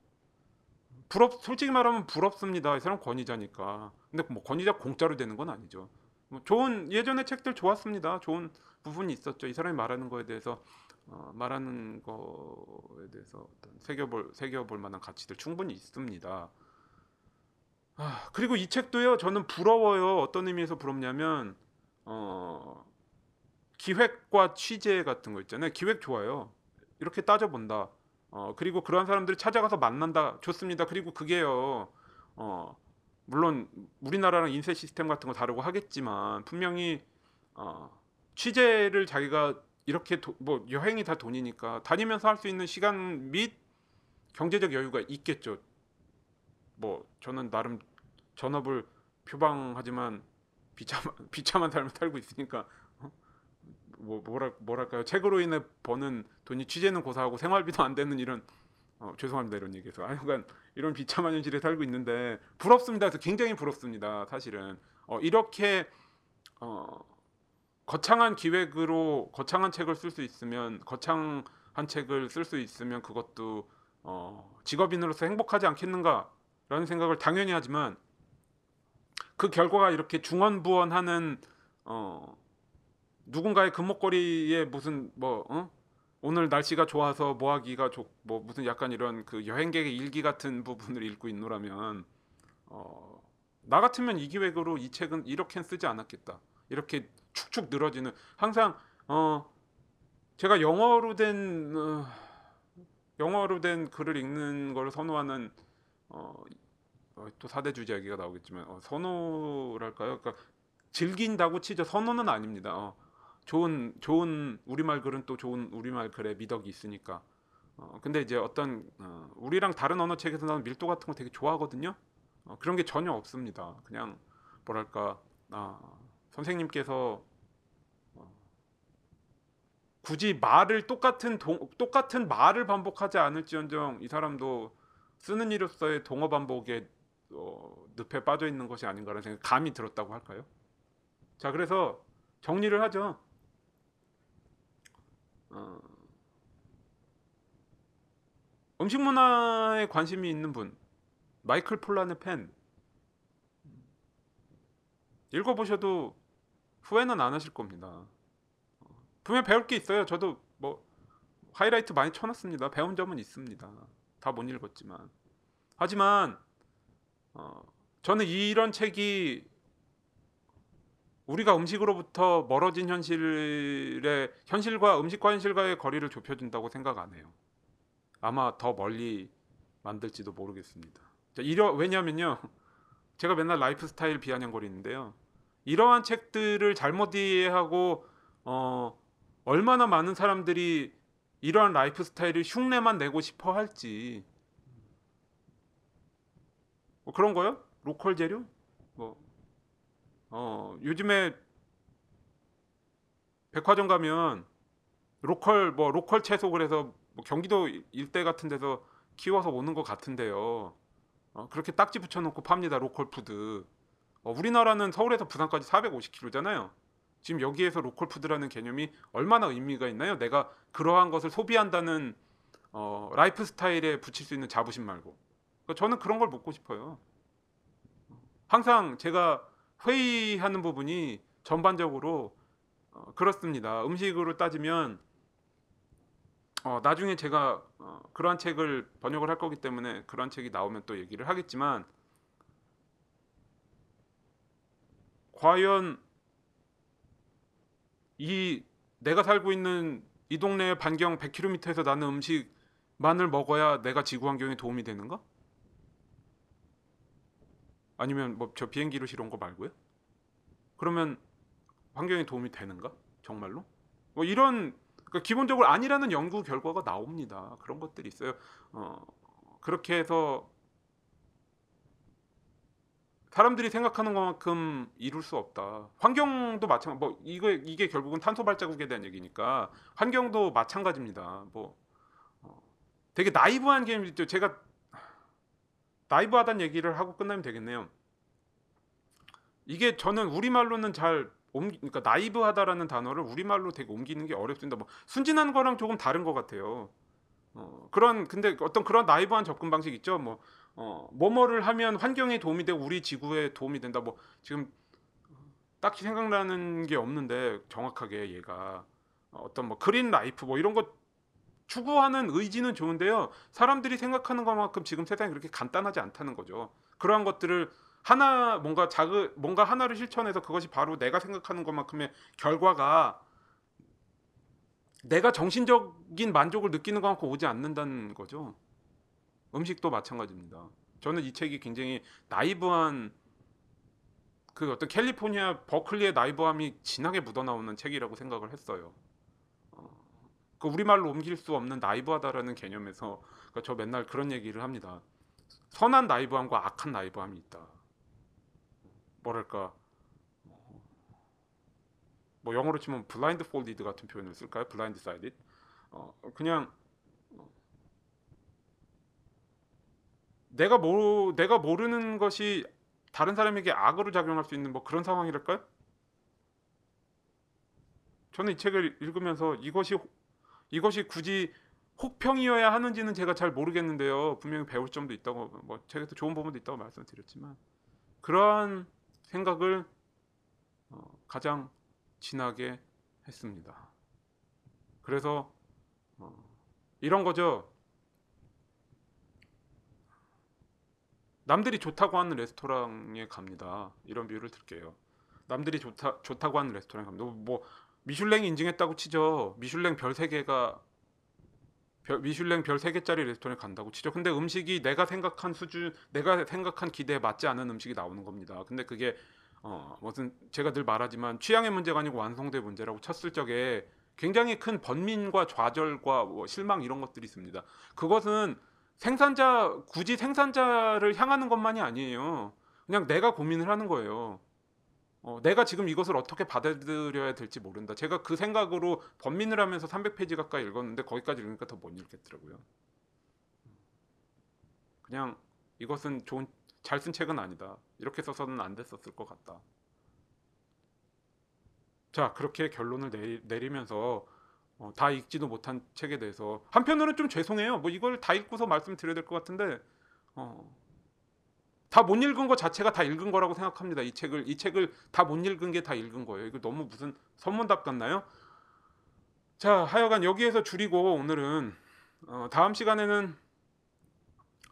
S1: 부럽 솔직히 말하면 부럽습니다. 이 사람 권위자니까. 근데 뭐 권위자 공짜로 되는 건 아니죠. 뭐 좋은 예전의 책들 좋았습니다. 좋은 부분이 있었죠. 이 사람이 말하는 거에 대해서 어, 말하는 거에 대해서 어떤 새겨볼 새겨볼 만한 가치들 충분히 있습니다. 아, 그리고 이 책도요. 저는 부러워요. 어떤 의미에서 부럽냐면 어, 기획과 취재 같은 거 있잖아요. 기획 좋아요. 이렇게 따져본다. 어, 그리고 그러한 사람들이 찾아가서 만난다. 좋습니다. 그리고 그게요. 어, 물론 우리나라랑 인쇄 시스템 같은 거 다르고 하겠지만 분명히 어, 취재를 자기가 이렇게 도- 뭐 여행이 다 돈이니까 다니면서 할 수 있는 시간 및 경제적 여유가 있겠죠. 뭐 저는 나름 전업을 표방하지만 비참한 (laughs) 비참한 삶을 살고 있으니까 어? 뭐 뭐랄 뭐랄까요? 책으로 인해 버는 돈이 취재는 고사하고 생활비도 안 되는 이런 어, 죄송합니다 이런 얘기해서. 하여간 이런 비참한 현실에 살고 있는데 부럽습니다. 그래서 굉장히 부럽습니다 사실은. 어, 이렇게 어, 거창한 기획으로 거창한 책을 쓸 수 있으면 거창한 책을 쓸 수 있으면 그것도 어, 직업인으로서 행복하지 않겠는가 라는 생각을 당연히 하지만 그 결과가 이렇게 중언부언하는 어, 누군가의 금목걸이에 무슨 뭐 어? 오늘 날씨가 좋아서 뭐 하기가 좋, 뭐 무슨 약간 이런 그 여행객의 일기 같은 부분을 읽고 있노라면 어, 나 같으면 이 기획으로 이 책은 이렇게 쓰지 않았겠다. 이렇게 축축 늘어지는 항상 어 제가 영어로 된 어, 영어로 된 글을 읽는 걸 선호하는 어, 어, 또 사대 주제 얘기가 나오겠지만 어, 선호랄까요? 그러니까 즐긴다고 치죠. 선호는 아닙니다. 어, 좋은 좋은 우리말 글은 또 좋은 우리말 글에 미덕이 있으니까. 어, 근데 이제 어떤 어, 우리랑 다른 언어 책에서 나오는 밀도 같은 거 되게 좋아하거든요. 어, 그런 게 전혀 없습니다. 그냥 뭐랄까 아, 선생님께서 어, 굳이 말을 똑같은 동, 똑같은 말을 반복하지 않을지언정 이 사람도 쓰는 이로서의 동어 반복에 어, 늪에 빠져 있는 것이 아닌가라는 생각 감이 들었다고 할까요? 자 그래서 정리를 하죠. 어, 음식 문화에 관심이 있는 분 마이클 폴란의 펜 읽어보셔도 후회는 안 하실 겁니다. 어, 분명 배울 게 있어요. 저도 뭐 하이라이트 많이 쳐놨습니다. 배운 점은 있습니다. 다 못 읽었지만 하지만 어, 저는 이런 책이 우리가 음식으로부터 멀어진 현실의 현실과 음식과 현실과의 거리를 좁혀준다고 생각 안 해요. 아마 더 멀리 만들지도 모르겠습니다. 자, 이러 왜냐면요. 제가 맨날 라이프 스타일 비아냥거리는데요. 이러한 책들을 잘못 이해하고 어, 얼마나 많은 사람들이 이러한 라이프 스타일을 흉내만 내고 싶어 할지 뭐 그런 거요? 로컬 재료? 뭐 어, 요즘에 백화점 가면 로컬 뭐 로컬 채소 그래서 뭐 경기도 일대 같은 데서 키워서 오는 것 같은데요. 어, 그렇게 딱지 붙여놓고 팝니다 로컬 푸드. 어, 우리나라는 서울에서 부산까지 450km잖아요. 지금 여기에서 로컬 푸드라는 개념이 얼마나 의미가 있나요? 내가 그러한 것을 소비한다는 어, 라이프 스타일에 붙일 수 있는 자부심 말고. 그러니까 저는 그런 걸 묻고 싶어요. 항상 제가 회의하는 부분이 전반적으로 어, 그렇습니다. 음식으로 따지면 어, 나중에 제가 어, 그러한 책을 번역을 할 거기 때문에 그러한 책이 나오면 또 얘기를 하겠지만 과연 이 내가 살고 있는 이 동네 반경 100km에서 나는 음식만을 먹어야 내가 지구 환경에 도움이 되는가? 아니면 뭐 저 비행기로 실은 거 말고요? 그러면 환경에 도움이 되는가? 정말로? 뭐 이런 그러니까 기본적으로 아니라는 연구 결과가 나옵니다. 그런 것들이 있어요. 어, 그렇게 해서 사람들이 생각하는 것만큼 이룰 수 없다. 환경도 마찬가지. 뭐 이거 이게 결국은 탄소 발자국에 대한 얘기니까 환경도 마찬가지입니다. 뭐 어, 되게 나이브한 게임이죠. 제가 나이브하다는 얘기를 하고 끝나면 되겠네요. 이게 저는 우리말로는 잘 옮기, 그러니까 나이브하다라는 단어를 우리말로 되게 옮기는 게 어렵습니다. 뭐 순진한 거랑 조금 다른 것 같아요. 어, 그런 근데 어떤 그런 나이브한 접근 방식 있죠. 뭐 어, 뭐뭐를 하면 환경에 도움이 되고 우리 지구에 도움이 된다. 뭐 지금 딱히 생각나는 게 없는데 정확하게 얘가 어떤 뭐 그린 라이프 뭐 이런 거 추구하는 의지는 좋은데요. 사람들이 생각하는 것만큼 지금 세상이 그렇게 간단하지 않다는 거죠. 그러한 것들을 하나 뭔가 작은 뭔가 하나를 실천해서 그것이 바로 내가 생각하는 것만큼의 결과가 내가 정신적인 만족을 느끼는 것만큼 오지 않는다는 거죠. 음식도 마찬가지입니다. 저는 이 책이 굉장히 나이브한 그 어떤 캘리포니아 버클리의 나이브함이 진하게 묻어나오는 책이라고 생각을 했어요. 어, 그 우리말로 옮길 수 없는 나이브하다라는 개념에서 그러니까 저 맨날 그런 얘기를 합니다. 선한 나이브함과 악한 나이브함이 있다. 뭐랄까 뭐 영어로 치면 blindfolded 같은 표현을 쓸까요? blind side. 어, 그냥 내가 모 내가 모르는 것이 다른 사람에게 악으로 작용할 수 있는 뭐 그런 상황이랄까요? 저는 이 책을 읽으면서 이것이 이것이 굳이 혹평이어야 하는지는 제가 잘 모르겠는데요. 분명히 배울 점도 있다고 뭐 책에서 좋은 부분도 있다고 말씀드렸지만 그러한 생각을 어, 가장 진하게 했습니다. 그래서 어, 이런 거죠. 남들이 좋다고 하는 레스토랑에 갑니다. 이런 비유를 들게요. 남들이 좋다 좋다고 하는 레스토랑에 갑니다. 뭐 미슐랭 인증했다고 치죠. 미슐랭 별 세 개가 별, 미슐랭 별 세 개짜리 레스토랑에 간다고 치죠. 근데 음식이 내가 생각한 수준, 내가 생각한 기대에 맞지 않은 음식이 나오는 겁니다. 근데 그게 어, 무슨 제가 늘 말하지만 취향의 문제가 아니고 완성도의 문제라고 쳤을 적에 굉장히 큰 번민과 좌절과 뭐 실망 이런 것들이 있습니다. 그것은 생산자 굳이 생산자를 향하는 것만이 아니에요. 그냥 내가 고민을 하는 거예요. 어, 내가 지금 이것을 어떻게 받아들여야 될지 모른다. 제가 그 생각으로 번민을 하면서 300페이지 가까이 읽었는데 거기까지 읽으니까 더 못 읽겠더라고요. 그냥 이것은 좋은 잘 쓴 책은 아니다. 이렇게 써서는 안 됐었을 것 같다. 자 그렇게 결론을 내리, 내리면서 어, 다 읽지도 못한 책에 대해서 한편으로는 좀 죄송해요. 뭐 이걸 다 읽고서 말씀드려야 될 것 같은데 어, 다 못 읽은 것 자체가 다 읽은 거라고 생각합니다. 이 책을 이 책을 다 못 읽은 게 다 읽은 거예요. 이거 너무 무슨 선문답 같나요? 자 하여간 여기에서 줄이고 오늘은 어, 다음 시간에는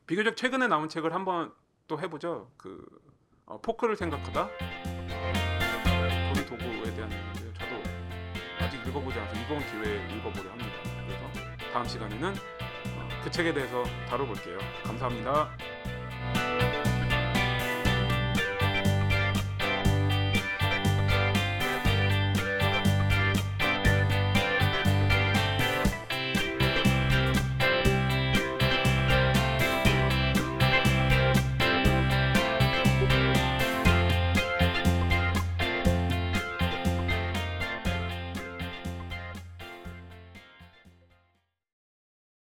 S1: 비교적 최근에 나온 책을 한번 또 해보죠. 그 어, 포크를 생각하다. 읽어보지 않아서 이번 기회에 읽어보려 합니다. 그래서 다음 시간에는 어, 그 책에 대해서 다뤄볼게요. 감사합니다.